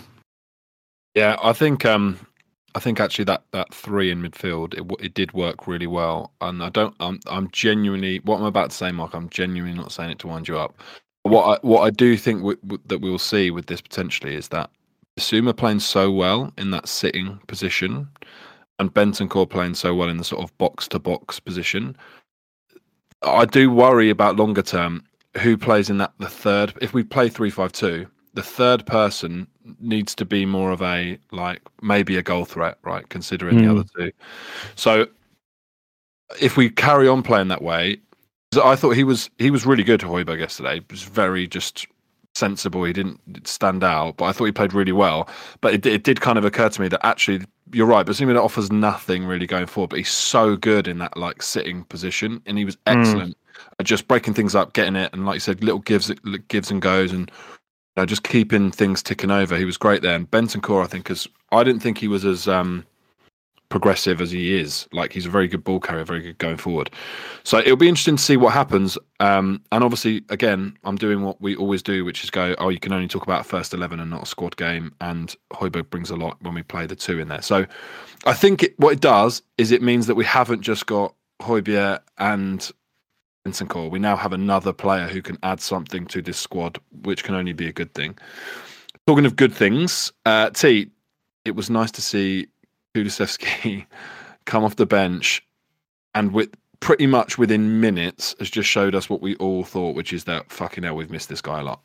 Yeah, I think um, I think actually that, that three in midfield it, it did work really well, and I don't I'm I'm genuinely what I'm about to say, Mark. I'm genuinely not saying it to wind you up. What I, what I do think that we'll see with this potentially is that Bissouma playing so well in that sitting position, and Bentancur playing so well in the sort of box to box position. I do worry about longer term who plays in that the third. If we play three five two, the third person needs to be more of a like maybe a goal threat, right? Considering the Mm. other two. So if we carry on playing that way, I thought he was he was really good, to Højbjerg yesterday. He was very just sensible. He didn't stand out, but I thought he played really well. But it, it did kind of occur to me that actually you're right. But assuming it offers nothing really going forward, but he's so good in that like sitting position, and he was excellent at just breaking things up, getting it, and like you said, little gives gives and goes, and just keeping things ticking over. He was great there. And Bentancur, I think, is I didn't think he was as um, progressive as he is. Like he's a very good ball carrier, very good going forward. So it'll be interesting to see what happens. Um, and obviously, again, I'm doing what we always do, which is go, oh, you can only talk about first eleven and not a squad game. And Højbjerg brings a lot when we play the two in there. So I think it, what it does is it means that we haven't just got Højbjerg and Bentancur. We now have another player who can add something to this squad, which can only be a good thing. Talking of good things, uh, T, it was nice to see Kulusevski come off the bench and with pretty much within minutes has just showed us what we all thought, which is that fucking hell, we've missed this guy a lot.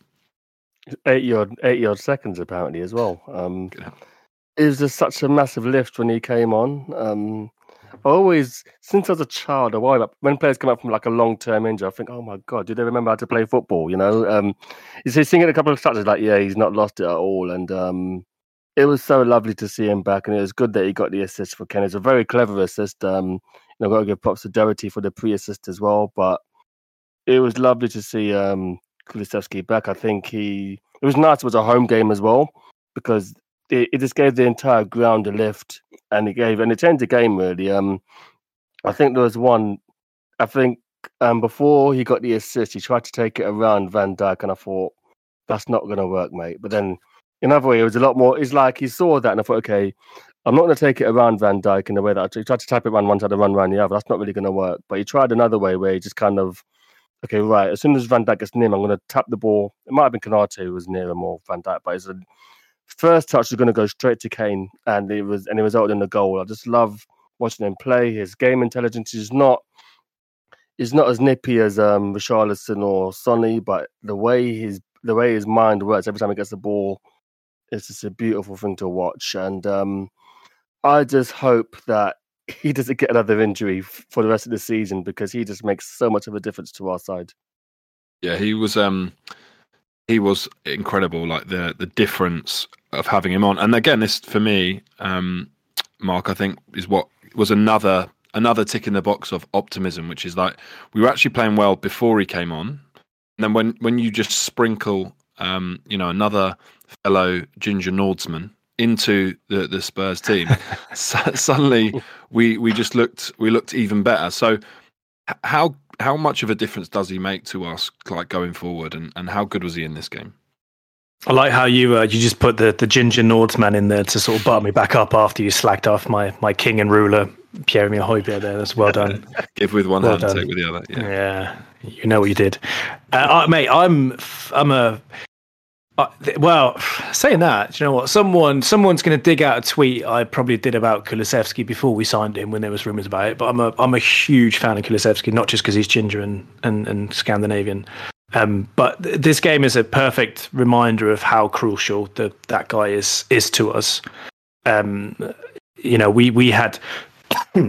Eight odd, eight odd seconds apparently as well. Um, it was just such a massive lift when he came on. Um, I always, since I was a child, I worry about when players come up from like a long term injury. I think, oh my god, do they remember how to play football? You know, um, he's singing a couple of touches like, yeah, he's not lost it at all, and um, it was so lovely to see him back, and it was good that he got the assist for Kane. It's a very clever assist. Um, you know, got to give props to Doherty for the pre-assist as well, but it was lovely to see um, Kulusevski back. I think he it was nice. It was a home game as well because it, it just gave the entire ground a lift, and it gave and it changed the game really. Um, I think there was one. I think um, before he got the assist, he tried to take it around Van Dijk, and I thought that's not going to work, mate. But then another way, it was a lot more. It's like he saw that, and I thought, okay, I'm not going to take it around Van Dijk in the way that I t- tried to tap it around one side and run around the other. That's not really going to work. But he tried another way where he just kind of, okay, right. As soon as Van Dijk gets near him, I'm going to tap the ball. It might have been Konaté who was near him or Van Dijk, but it's a first touch was going to go straight to Kane, and it was and it resulted in a goal. I just love watching him play. His game intelligence is not is not as nippy as um Richarlison or Sonny, but the way his the way his mind works every time he gets the ball, it's just a beautiful thing to watch. And um, I just hope that he doesn't get another injury for the rest of the season because he just makes so much of a difference to our side. Yeah, he was um he was incredible. Like the the difference of having him on, and again, this for me, um, Mark, I think is what was another another tick in the box of optimism, which is like we were actually playing well before he came on, and then when when you just sprinkle, um, you know, another fellow ginger Nordsman into the the Spurs team, su- suddenly we we just looked we looked even better. So how how much of a difference does he make to us like going forward and, and how good was he in this game I like how you uh, you just put the, the ginger Nordsman in there to sort of butter me back up after you slacked off my, my king and ruler Pierre-Emile Højbjerg there. That's well done. give with one Well hand done. take with the other yeah Yeah, you know what you did, uh, uh, mate. I'm I'm a uh, th- well. Saying that, you know what? Someone someone's going to dig out a tweet I probably did about Kulusevski before we signed him when there was rumors about it. But I'm a I'm a huge fan of Kulusevski, not just because he's ginger and, and, and Scandinavian. Um, but th- this game is a perfect reminder of how crucial the, that guy is is to us. Um, you know, we we had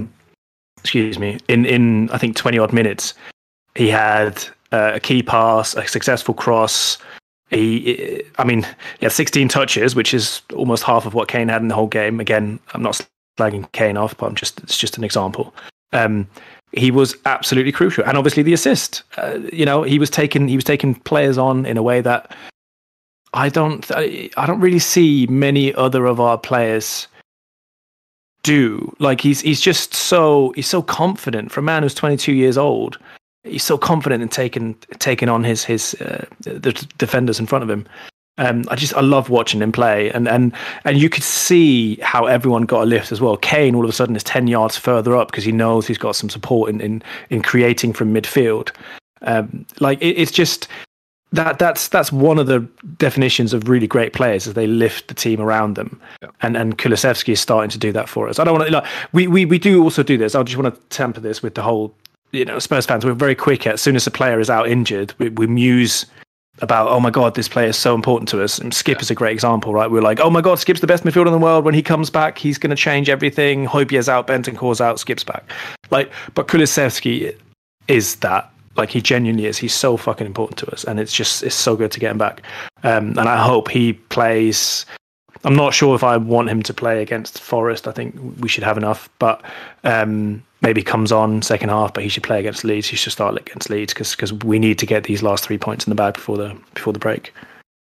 excuse me in in I think twenty odd minutes he had uh, a key pass, a successful cross. He, I mean, he had 16 touches, which is almost half of what Kane had in the whole game. Again, I'm not slagging Kane off, but I'm just it's just an example. Um, he was absolutely crucial, and obviously the assist. Uh, you know, he was taking he was taking players on in a way that I don't I, I don't really see many other of our players do. Like he's he's just so he's so confident for a man who's 22 years old he's so confident in taking taking on his his uh, the defenders in front of him. Um, I just I love watching him play, and and and you could see how everyone got a lift as well. Kane all of a sudden is ten yards further up because he knows he's got some support in in, in creating from midfield. Um, like it, it's just that that's that's one of the definitions of really great players is they lift the team around them, and and Kulusevski is starting to do that for us. I don't want to like we we we do also do this. I just want to temper this with the whole you know, Spurs fans, we're very quick at as soon as a player is out injured, we, we muse about, oh my God, this player is so important to us. And Skip is a great example, right? We're like, oh my God, Skip's the best midfielder in the world. When he comes back, he's going to change everything. Højbjerg's out, Bentancur's out, Skip's back. Like, but Kulusevski is that. Like, he genuinely is. He's so fucking important to us. And it's just, it's so good to get him back. Um, and I hope he plays. I'm not sure if I want him to play against Forest. I think we should have enough, but um, maybe comes on second half. But he should play against Leeds. He should start against Leeds because we need to get these last three points in the bag before the before the break.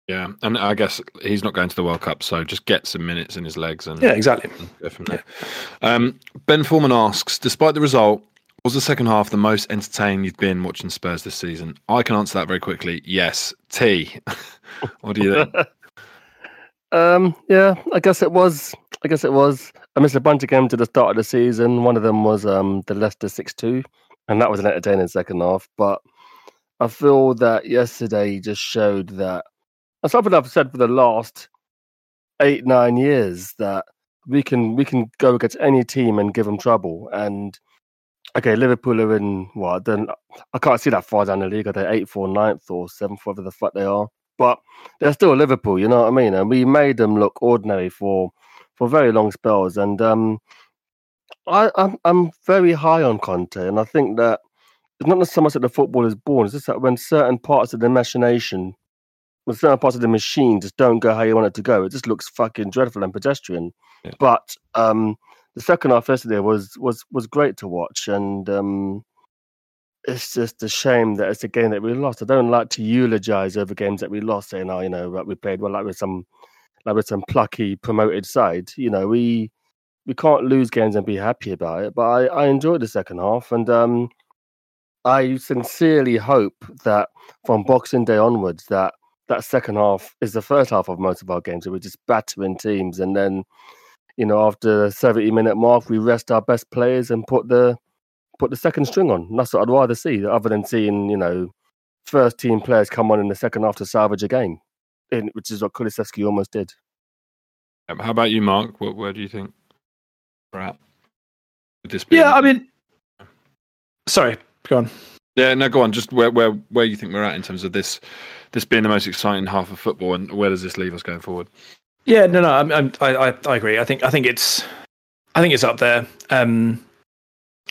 yeah and i guess he's not going to the world cup so just get some minutes in his legs and Yeah, exactly. go from there um, ben foreman asks despite the result was the second half the most entertaining you've been watching spurs this season i can answer that very quickly yes t what do you think Um, yeah, I guess it was. I guess it was. I missed a bunch of games at the start of the season. One of them was um the Leicester six two, and that was an entertaining second half. But I feel that yesterday just showed that something I've said for the last eight nine years that we can we can go against any team and give them trouble. And okay, Liverpool are in what? Then I can't see that far down the league. Are they eighth or ninth or seventh, whatever the fuck they are? But they're still Liverpool, you know what I mean? And we made them look ordinary for for very long spells. And um, I, I'm I'm very high on Conte, and I think that it's not so much that the football is born; it's just that when certain parts of the machination, when certain parts of the machine just don't go how you want it to go, it just looks fucking dreadful and pedestrian. Yeah. But um, the second half yesterday was was was great to watch, and um, it's just a shame that it's a game that we lost. I don't like to eulogize over games that we lost, saying, "Oh, you know, we played well, like with some, like with some plucky promoted side." You know, we we can't lose games and be happy about it. But I, I enjoyed the second half, and um, I sincerely hope that from Boxing Day onwards, that that second half is the first half of most of our games, so we're just battering teams, and then, you know, after the seventy minute mark, we rest our best players and put the put the second string on. That's what I'd rather see, other than seeing you know first team players come on in the second half to salvage a game, in, which is what Kulusevski almost did. Um, how about you, Mark? What, where do you think we're at? Would this be Yeah, I mean, sorry, go on. yeah, no, go on. Just where where where you think we're at in terms of this this being the most exciting half of football, and where does this leave us going forward? Yeah, no, no, I'm, I'm, I, I, I agree. I think, I think it's, I think it's up there. Um,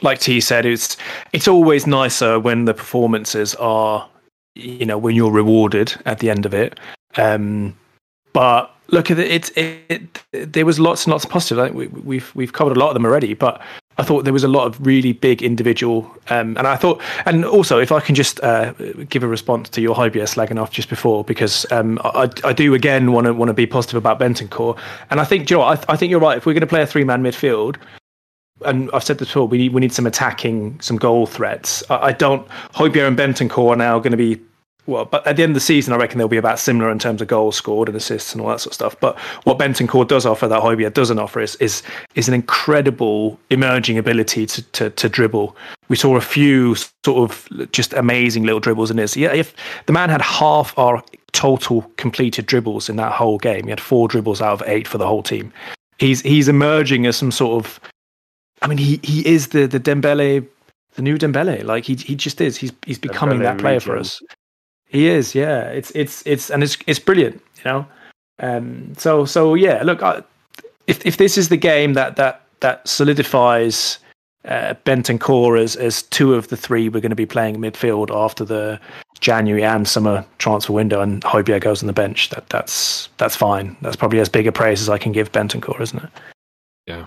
like T said, it's, it's always nicer when the performances are, you know, when you're rewarded at the end of it. Um, but look at it, it, it, it there was lots and lots of positive. We, we've, we've covered a lot of them already, but I thought there was a lot of really big individual, um, and I thought, and also if I can just uh, give a response to your Højbjerg slagging off just before, because um, I, I do again want to want to be positive about Bentancur, and I think, you know, I, I think you're right. If we're going to play a three man midfield, and I've said this before, we need we need some attacking, some goal threats. I, I don't. Højbjerg and Bentancur are now going to be well, but at the end of the season, I reckon they'll be about similar in terms of goals scored and assists and all that sort of stuff. But what Bentancur does offer that Højbjerg doesn't offer is is is an incredible emerging ability to, to to dribble. We saw a few sort of just amazing little dribbles in this. Yeah, if the man had half our total completed dribbles in that whole game, he had four dribbles out of eight for the whole team. He's he's emerging as some sort of I mean, he, he is the the Dembele, the new Dembele. Like he he just is. He's he's becoming Dembele that player for us. He is. Yeah. It's it's it's and it's it's brilliant. You know. Um. So so yeah. Look, I, if if this is the game that that that solidifies uh, Bentancur as as two of the three we're going to be playing midfield after the January and summer transfer window, and Højbjerg goes on the bench. That that's that's fine. That's probably as big a praise as I can give Bentancur, isn't it? Yeah.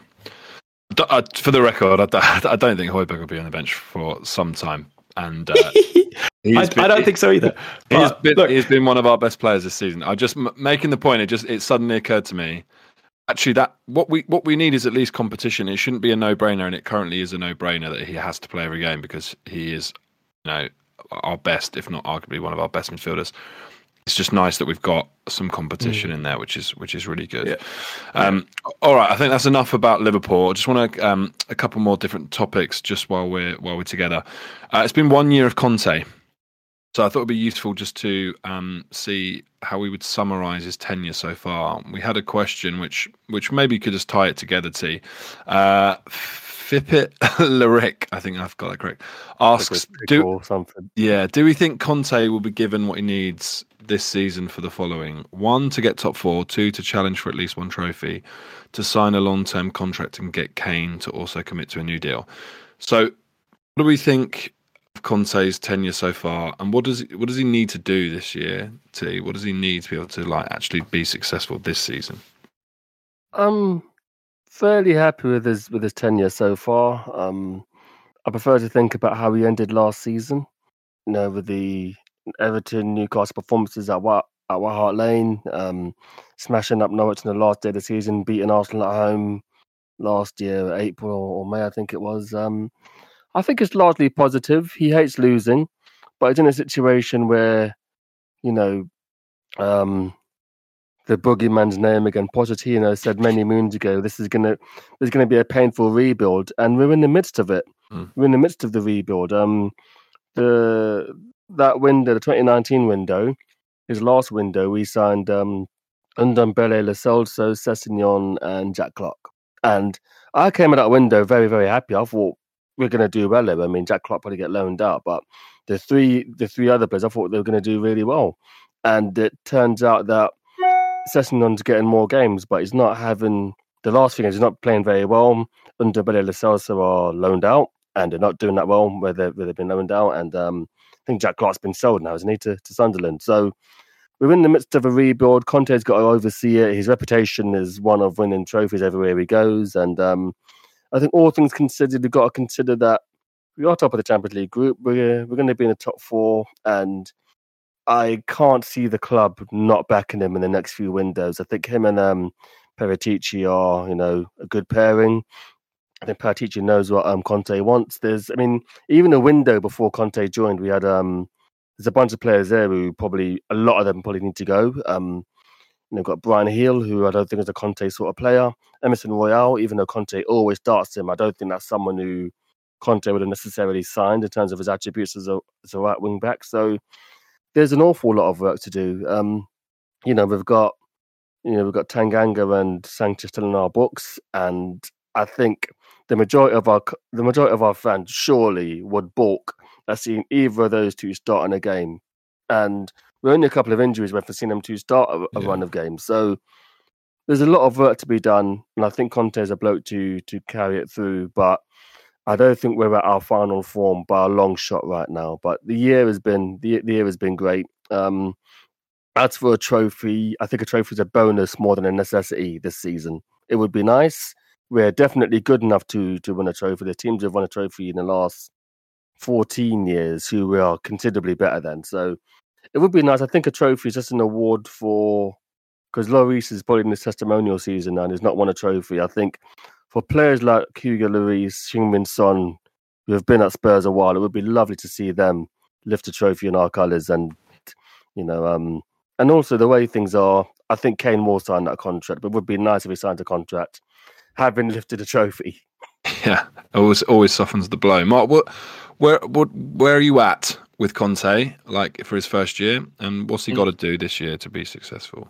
D- uh, for the record, I don't think Højbjerg will be on the bench for some time, and uh, I, been- I don't think so either. He's been, look, he's been one of our best players this season. I'm just m- making the point. It just it suddenly occurred to me. Actually, that what we what we need is at least competition. It shouldn't be a no brainer, and it currently is a no brainer that he has to play every game because he is, you know, our best, if not arguably one of our best midfielders. It's just nice that we've got some competition in there, which is which is really good. Yeah. Um, all right, I think that's enough about Liverpool. I just want to um, a couple more different topics just while we're while we're together. Uh, it's been one year of Conte. So I thought it'd be useful just to um, see how we would summarise his tenure so far. We had a question which which maybe could just tie it together. T. Uh, Fippit Lyric, I think I've got that correct. Asks, do or something. yeah, do we think Conte will be given what he needs this season for the following? One, to get top four. Two, to challenge for at least one trophy. To sign a long-term contract and get Kane to also commit to a new deal. So, what do we think of Conte's tenure so far, and what does he, what does he need to do this year? T, what does he need to be able to like actually be successful this season? I'm fairly happy with his with his tenure so far. Um, I prefer to think about how he ended last season. You know, with the Everton Newcastle performances at White at White Hart Lane, um, smashing up Norwich in the last day of the season, beating Arsenal at home last year, April or May, I think it was. Um, I think it's largely positive. He hates losing, but he's in a situation where, you know, um, the boogeyman's name again. Pochettino said many moons ago, "This is gonna, there's gonna be a painful rebuild," and we're in the midst of it. Mm. We're in the midst of the rebuild. Um, the that window, the 2019 window, his last window, we signed um, Ndombele, Lo Celso, Sessegnon, and Jack Clarke. And I came at that window very, very happy. I thought we're going to do well. there. I mean, Jack Clarke probably get loaned out, but the three, the three other players, I thought they were going to do really well. And it turns out that Sessegnon's getting more games, but he's not having the last thing is he's not playing very well. Ndombele Lacelso are loaned out, and they're not doing that well where, they where they've been loaned out. And um, I think Jack Clarke's been sold now, isn't he, to, to Sunderland? So we're in the midst of a rebuild. Conte's got to oversee it. His reputation is one of winning trophies everywhere he goes. And um, I think all things considered, we've got to consider that we are top of the Champions League group. We're, we're going to be in the top four. And I can't see the club not backing him in the next few windows. I think him and um, are, you know, a good pairing. I think Paratici knows what um, Conte wants. There's, I mean, even a window before Conte joined, we had um, there's a bunch of players there who probably a lot of them probably need to go. Um, you know, got Bryan Gil, who I don't think is a Conte sort of player. Emerson Royal, even though Conte always starts him, I don't think that's someone who Conte would have necessarily signed in terms of his attributes as a as a right wing back. So there's an awful lot of work to do. Um, you know, we've got you know we've got Tanganga and Sanchez still in our books, and I think the majority of our the majority of our fans surely would balk at seeing either of those two start in a game, and we're only a couple of injuries away from seeing them two start a, a Yeah. run of games. So there's a lot of work to be done, and I think Conte is a bloke to to carry it through, but. I don't think we're at our final form by a long shot right now, but the year has been the, the year has been great. Um, as for a trophy, I think a trophy is a bonus more than a necessity this season. It would be nice. We're definitely good enough to to win a trophy. The teams have won a trophy in the last 14 years who we are considerably better than. So it would be nice. I think a trophy is just an award for because Lloris is probably in his testimonial season and has not won a trophy. I think for players like Hugo Lloris, Heung-Min Son, who have been at Spurs a while, it would be lovely to see them lift a trophy in our colours. And you know, um, and also the way things are, I think Kane will sign that contract, but it would be nice if he signed a contract having lifted a trophy. Yeah, always always softens the blow. Mark, what, where, what, where are you at with Conte? Like for his first year, and what's he got to do this year to be successful?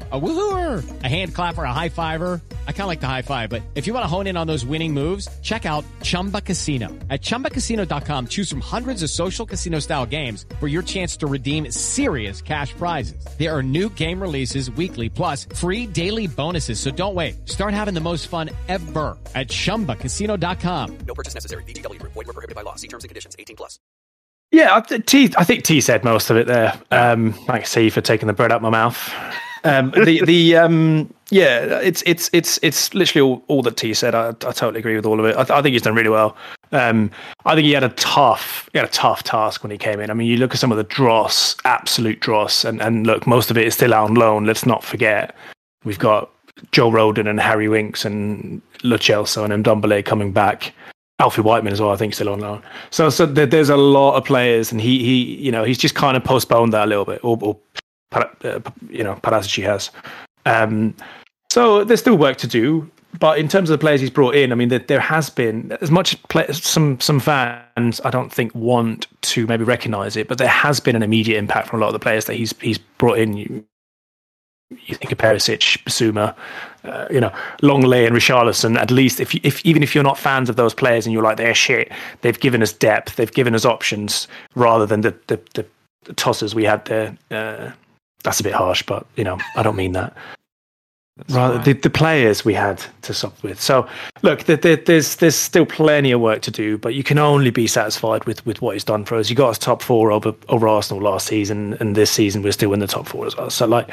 A woohooer, a hand clapper, a high fiver. I kind of like the high five, but if you want to hone in on those winning moves, check out Chumba Casino. At chumbacasino.com, choose from hundreds of social casino style games for your chance to redeem serious cash prizes. There are new game releases weekly, plus free daily bonuses. So don't wait. Start having the most fun ever at chumbacasino.com. No purchase necessary. VGW Group. Void were prohibited by law. See terms and conditions. 18 plus. Yeah, I, T, I think T said most of it there. Um, thanks T for taking the bread out my mouth. Um, the the um, yeah, it's it's it's it's literally all, all that T said. I, I totally agree with all of it. I, th- I think he's done really well. Um, I think he had a tough he had a tough task when he came in. I mean, you look at some of the dross, absolute dross, and and look, most of it is still out on loan. Let's not forget we've got Joe Rodon and Harry Winks and Lo Celso and Ndombele coming back. Alfie Whiteman as well, I think, still on loan. So, so there's a lot of players, and he, he, you know, he's just kind of postponed that a little bit, or, or you know, Paratici has. Um, so there's still work to do, but in terms of the players he's brought in, I mean, there, there has been as much play, some some fans I don't think want to maybe recognise it, but there has been an immediate impact from a lot of the players that he's he's brought in. You, you think of Perisic, Bissouma, uh, you know, Lenglet and Richarlison. At least, if you, if even if you're not fans of those players and you're like they're shit, they've given us depth, they've given us options rather than the the, the, the tossers we had there. Uh, that's a bit harsh, but you know, I don't mean that. Rather, the, the players we had to stop with. So, look, there, there, there's there's still plenty of work to do, but you can only be satisfied with, with what he's done for us. You got us top four over over Arsenal last season, and this season we're still in the top four as well. So, like,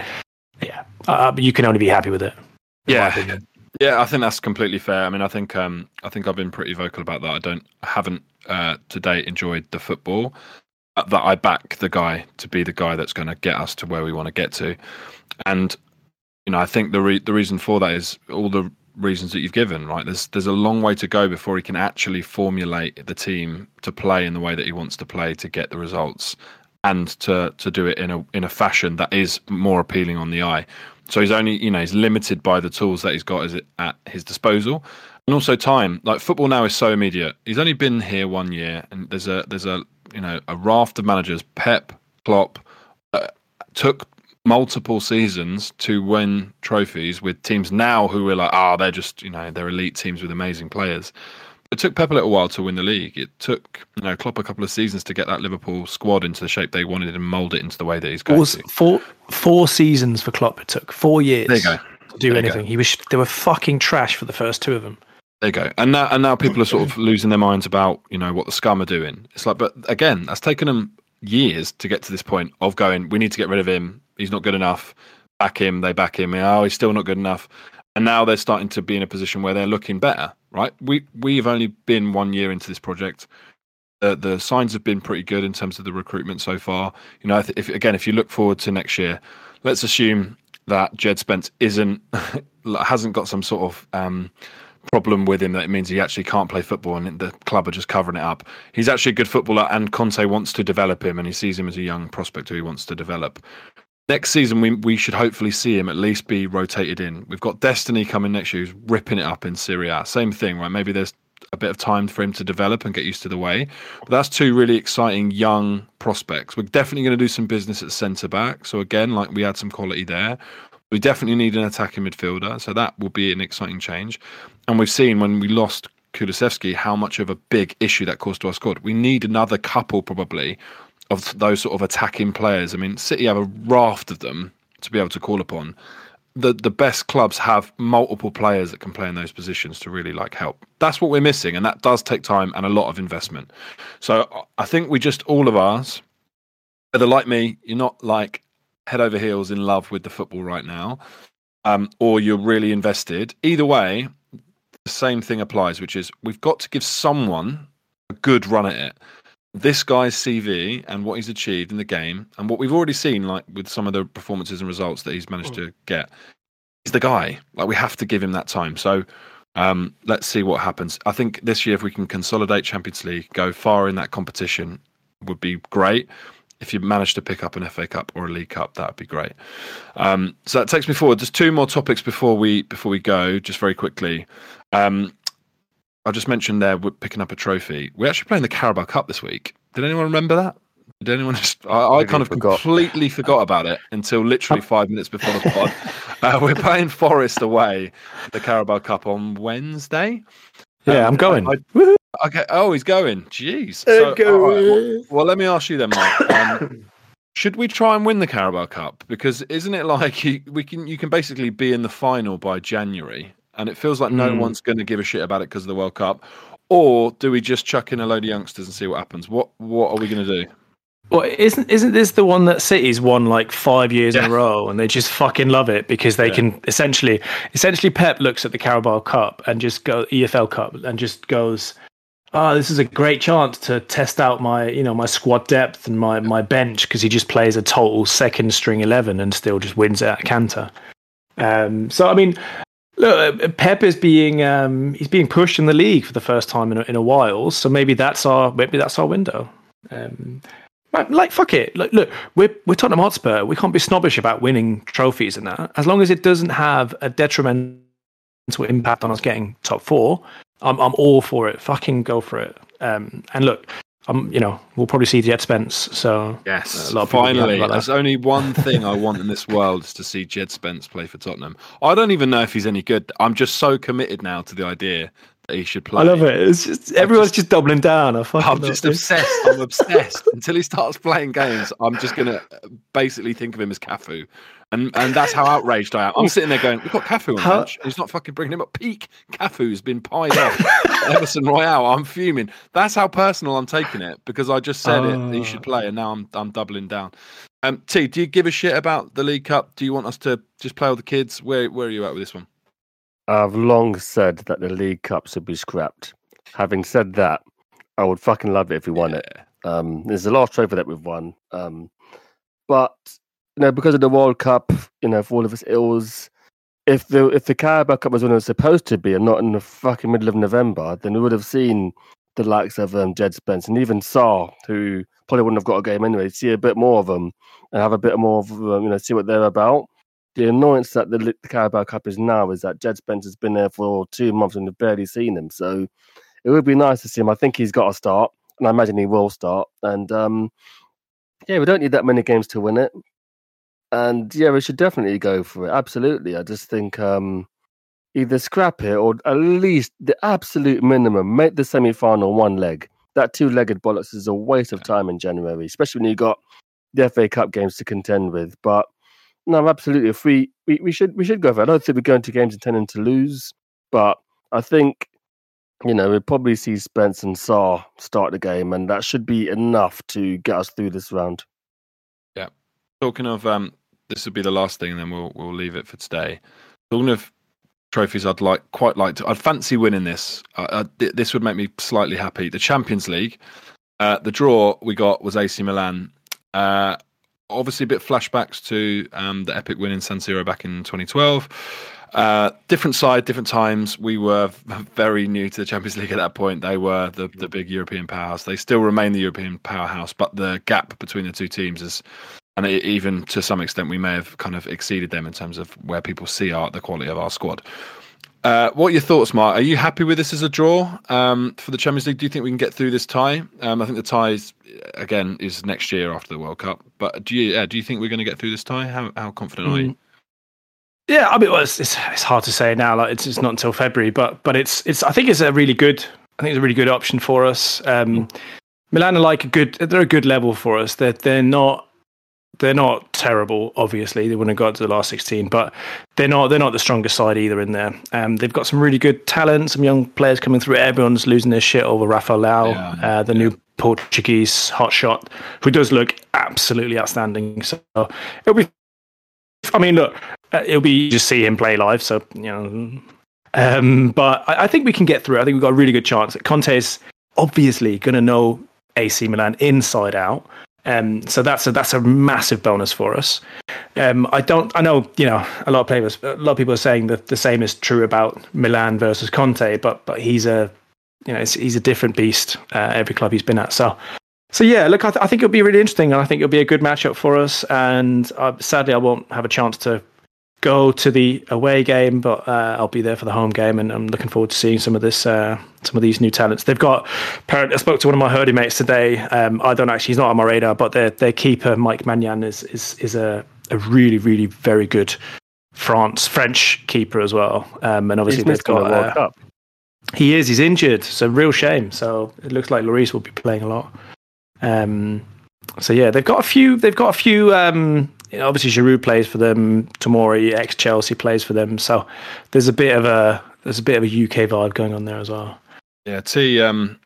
yeah, uh, but you can only be happy with it. Yeah, yeah, I think that's completely fair. I mean, I think um, I think I've been pretty vocal about that. I don't, I haven't uh, to date enjoyed the football. That I back the guy to be the guy that's going to get us to where we want to get to, and you know, I think the re- the reason for that is all the reasons that you've given. Right, there's there's a long way to go before he can actually formulate the team to play in the way that he wants to play to get the results, and to to do it in a in a fashion that is more appealing on the eye. So he's only, you know, he's limited by the tools that he's got at his disposal, and also time. Like football now is so immediate. He's only been here one year, and there's a there's a you know a raft of managers. Pep, Klopp, uh, took multiple seasons to win trophies with teams now who were like, ah, they're just you know they're elite teams with amazing players. it took Pep a little while to win the league. It took you know Klopp a couple of seasons to get that Liverpool squad into the shape they wanted and mould it into the way that he's going Four, to. four, four seasons for Klopp. It took four years There you go. to do anything. He was they were fucking trash for the first two of them. There you go. And now, and now people are sort of losing their minds about you know what the scum are doing. It's like, but again, that's taken them years to get to this point of going. We need to get rid of him. He's not good enough. Back him. They back him. Oh, he's still not good enough. And now they're starting to be in a position where they're looking better. Right? We we've only been one year into this project. The the signs have been pretty good in terms of the recruitment so far. You know, if again, if you look forward to next year, let's assume that Jed Spence isn't hasn't got some sort of um, problem with him that it means he actually can't play football and the club are just covering it up. He's actually a good footballer and Conte wants to develop him and he sees him as a young prospect who he wants to develop. Next season, we we should hopefully see him at least be rotated in. We've got Destiny coming next year, who's ripping it up in Serie A. Same thing, right? Maybe there's a bit of time for him to develop and get used to the way. But that's two really exciting young prospects. We're definitely going to do some business at centre back. So again, like we had some quality there. We definitely need an attacking midfielder, so that will be an exciting change. And we've seen when we lost Kulusevski how much of a big issue that caused to our squad. We need another couple probably of those sort of attacking players. I mean, City have a raft of them to be able to call upon. The the best clubs have multiple players that can play in those positions to really like help. That's what we're missing, and that does take time and a lot of investment. So I think we just all of us, whether like me, you're not like head over heels in love with the football right now, um, or you're really invested. Either way, the same thing applies, which is we've got to give someone a good run at it. This guy's CV and what he's achieved in the game, and what we've already seen, like with some of the performances and results that he's managed to get, he's the guy. Like we have to give him that time. So um, let's see what happens. I think this year, if we can consolidate Champions League, go far in that competition, would be great. If you manage to pick up an FA Cup or a League Cup, that would be great. Um, so that takes me forward. Just two more topics before we before we go, just very quickly. Um, I just mentioned there we're picking up a trophy. We're actually playing the Carabao Cup this week. Did anyone remember that? Did anyone just? I, I kind of forgot. completely forgot about it until literally five minutes before the pod. uh, we're playing Forest away, the Carabao Cup on Wednesday. Yeah, Um, I'm going. I- Okay. Oh, he's going. Jeez. So, all right, going. well, well, let me ask you then, Mike. Um, should we try and win the Carabao Cup? Because isn't it like you, we can you can basically be in the final by January, and it feels like no Mm. one's going to give a shit about it because of the World Cup. Or do we just chuck in a load of youngsters and see what happens? What What are we going to do? Well, isn't isn't this the one that City's won like five years in a row, and they just fucking love it because they Yeah. can essentially, essentially, Pep looks at the Carabao Cup and just go EFL Cup and just goes, "Ah, this is a great chance to test out my, you know, my squad depth and my my bench because he just plays a total second string eleven and still just wins it at canter." Um, so I mean, look, uh, Pep is being um, he's being pushed in the league for the first time in a, in a while, so maybe that's our maybe that's our window. Um, like, like fuck it. Look, look, we're we're Tottenham Hotspur. We can't be snobbish about winning trophies and that. As long as it doesn't have a detrimental impact on us getting top four, I'm I'm all for it. Fucking go for it. Um, and look, I'm you know we'll probably see Jed Spence. So Yes, uh, a lot of people will be happy finally. that. There's only one thing I want in this world is to see Jed Spence play for Tottenham. I don't even know if he's any good. I'm just so committed now to the idea he should play. I love it. It's just everyone's just, doubling down. I I'm love just it. obsessed. I'm obsessed. Until he starts playing games, I'm just gonna basically think of him as Cafu, and and that's how outraged I am. I'm sitting there going, "We've got Cafu on the bench. He's not fucking bringing him up." Peak Cafu's been pied up. Emerson Royal. I'm fuming. That's how personal I'm taking it because I just said it. He should play, and now I'm I'm doubling down. Um, T, do you give a shit about the League Cup? Do you want us to just play with the kids? Where where are you at with this one? I've long said that the League Cup should be scrapped. Having said that, I would fucking love it if we won it. Um, there's a last trophy that we've won. Um, but you know, because of the World Cup, you know, for all of its ills, if the if the Carabao Cup was when it was supposed to be and not in the fucking middle of November, then we would have seen the likes of um, Jed Spence and even Sarr, who probably wouldn't have got a game anyway. See a bit more of them and have a bit more of um, you know, see what they're about. The annoyance that the, the Carabao Cup is now is that Jed Spencer's been there for two months and we've barely seen him. So it would be nice to see him. I think he's got to start, and I imagine he will start. And um, yeah, we don't need that many games to win it. And yeah, we should definitely go for it. Absolutely. I just think um, either scrap it or at least the absolute minimum, make the semi final one leg. That two legged bollocks is a waste of time in January, especially when you've got the FA Cup games to contend with. But no, absolutely. If we, we, we should we should go for it. I don't think we're going to games intending to lose, but I think you know we'll probably see Spence and Sarr start the game, and that should be enough to get us through this round. Yeah. Talking of um, this would be the last thing, and then we'll we'll leave it for today. Talking of trophies, I'd like quite like to. I'd fancy winning this. This would make me slightly happy. The Champions League. Uh, the draw we got was AC Milan. Uh, obviously, a bit flashbacks to um, the epic win in San Siro back in 2012. Uh, different side, different times. We were very new to the Champions League at that point. They were the, the big European powerhouse. They still remain the European powerhouse, but the gap between the two teams is, and it, even to some extent, we may have kind of exceeded them in terms of where people see our the quality of our squad. Uh, what are your thoughts, Mark? Are you happy with this as a draw um, for the Champions League? Do you think we can get through this tie? Um, I think the tie is, again is next year after the World Cup. But do you do you think we're going to get through this tie? How how confident mm. are you? Yeah, I mean, well, it's, it's, it's hard to say now. Like it's, it's not until February, but but it's it's. I think it's a really good. I think it's a really good option for us. Um, Milan are like a good. They're a good level for us. They're they're not. They're not terrible. Obviously, they wouldn't have got to the last sixteen, but they're not. They're not the strongest side either in there. Um, they've got some really good talent. Some young players coming through. Everyone's losing their shit over Rafael Leao, yeah, uh, the yeah. new Portuguese hotshot, who does look absolutely outstanding. So it'll be. I mean, look, uh, it'll be just see him play live. So you know, um, but I, I, think we can get through. I think we've got a really good chance. Conte is obviously going to know AC Milan inside out. Um, so that's a that's a massive bonus for us. Um, I don't. I know you know a lot of players. A lot of people are saying that the same is true about Milan versus Conte, but but he's a you know he's a different beast. Uh, every club he's been at. So so yeah, look, I, th- I, think it'll be really interesting, and I think it'll be a good matchup for us. And uh, sadly, I won't have a chance to go to the away game, but uh, I'll be there for the home game, and I'm looking forward to seeing some of this, uh, some of these new talents. They've got. I spoke to one of my herding mates today. Um, I don't actually, he's not on my radar, but their their keeper Mike Maignan is is is a a really really very good France French keeper as well. Um, and obviously they've got. Uh, He is. He's injured. So real shame. So it looks like Lloris will be playing a lot. Um, so yeah, they've got a few. They've got a few. You know, obviously, Giroud plays for them. Tomori, ex Chelsea, plays for them. So there's a bit of a there's a bit of a UK vibe going on there as well. Yeah, T. Um,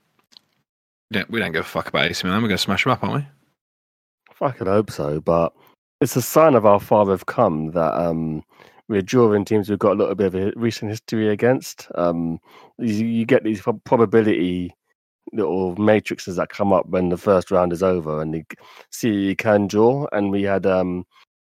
yeah, we don't give a fuck about AC Milan. We're going to smash them up, aren't we? I can hope so, but it's a sign of how far we've come that um, we're drawing teams we've got a little bit of a recent history against. Um, you, you, get these probability little matrices that come up when the first round is over and you see you can draw. And we had, um,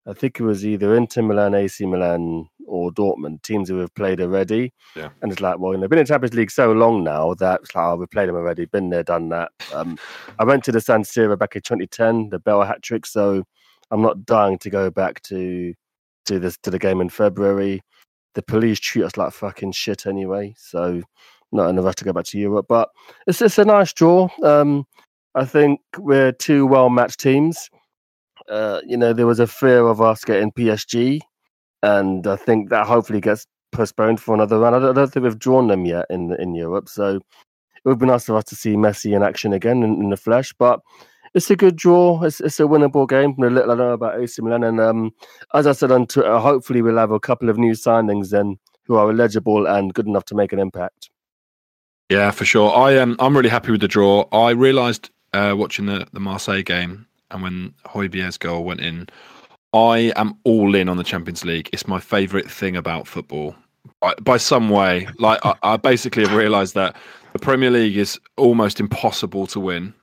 I think it was either Inter Milan, AC Milan, or Dortmund teams who have played already. Yeah. And it's like, well, they've been in Champions League so long now that it's like, oh, we've played them already, been there, done that. Um, I went to the San Siro back in 2010, the Bale hat trick. So I'm not dying to go back to to this to the game in February. The police treat us like fucking shit anyway. So not a rush to go back to Europe. But it's it's a nice draw. Um, I think we're two well matched teams. Uh, you know, there was a fear of us getting PSG, and I think that hopefully gets postponed for another round. I don't, I don't think we've drawn them yet in in Europe, so it would be nice for us to see Messi in action again in, in the flesh. But it's a good draw. It's, it's a winnable game. The little I know about AC Milan, and um, as I said on Twitter, hopefully we'll have a couple of new signings then who are eligible and good enough to make an impact. Yeah, for sure. I am. Um, I'm really happy with the draw. I realised uh, watching the the Marseille game and when Højbjerg's goal went in, I am all in on the Champions League. It's my favourite thing about football by, by some way. Like I, I basically have realised that the Premier League is almost impossible to win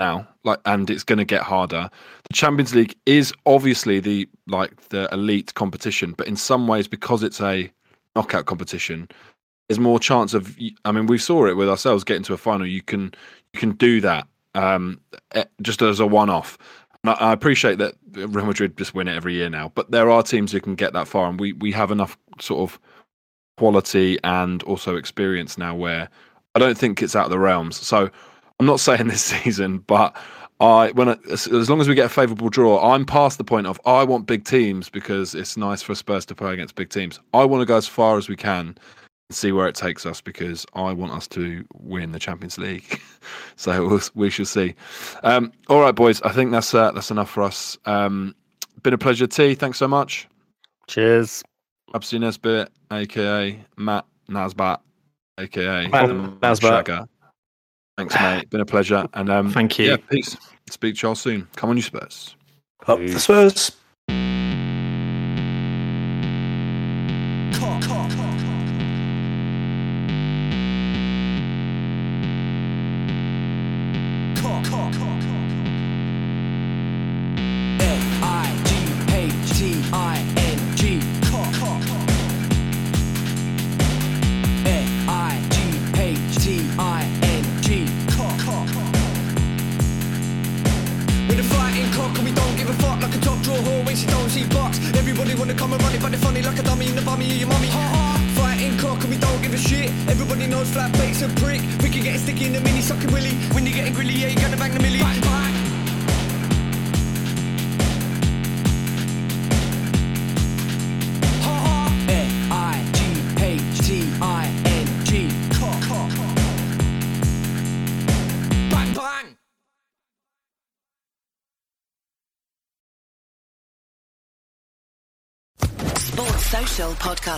now like and it's going to get harder the champions league is obviously the like the elite competition but in some ways because it's a knockout competition there's more chance of. I mean, we saw it with ourselves getting to a final. You can you can do that um, eh, just as a one-off. I appreciate that Real Madrid just win it every year now, but there are teams who can get that far, and we we have enough sort of quality and also experience now where I don't think it's out of the realms. So I'm not saying this season, but I when I, as, as long as we get a favourable draw, I'm past the point of I want big teams because it's nice for Spurs to play against big teams. I want to go as far as we can see where it takes us because I want us to win the Champions League. so we'll, we shall see. Um, all right, boys. I think that's uh, that's enough for us. Um, been a pleasure, T. Thanks so much. Cheers. Absi Nesbitt, aka Matt Nasbat, aka Matt Nasbat. Shagger. Thanks, mate. Been a pleasure. And um, Thank you. Yeah, peace. Speak to y'all soon. Come on, you Spurs. Up the Spurs.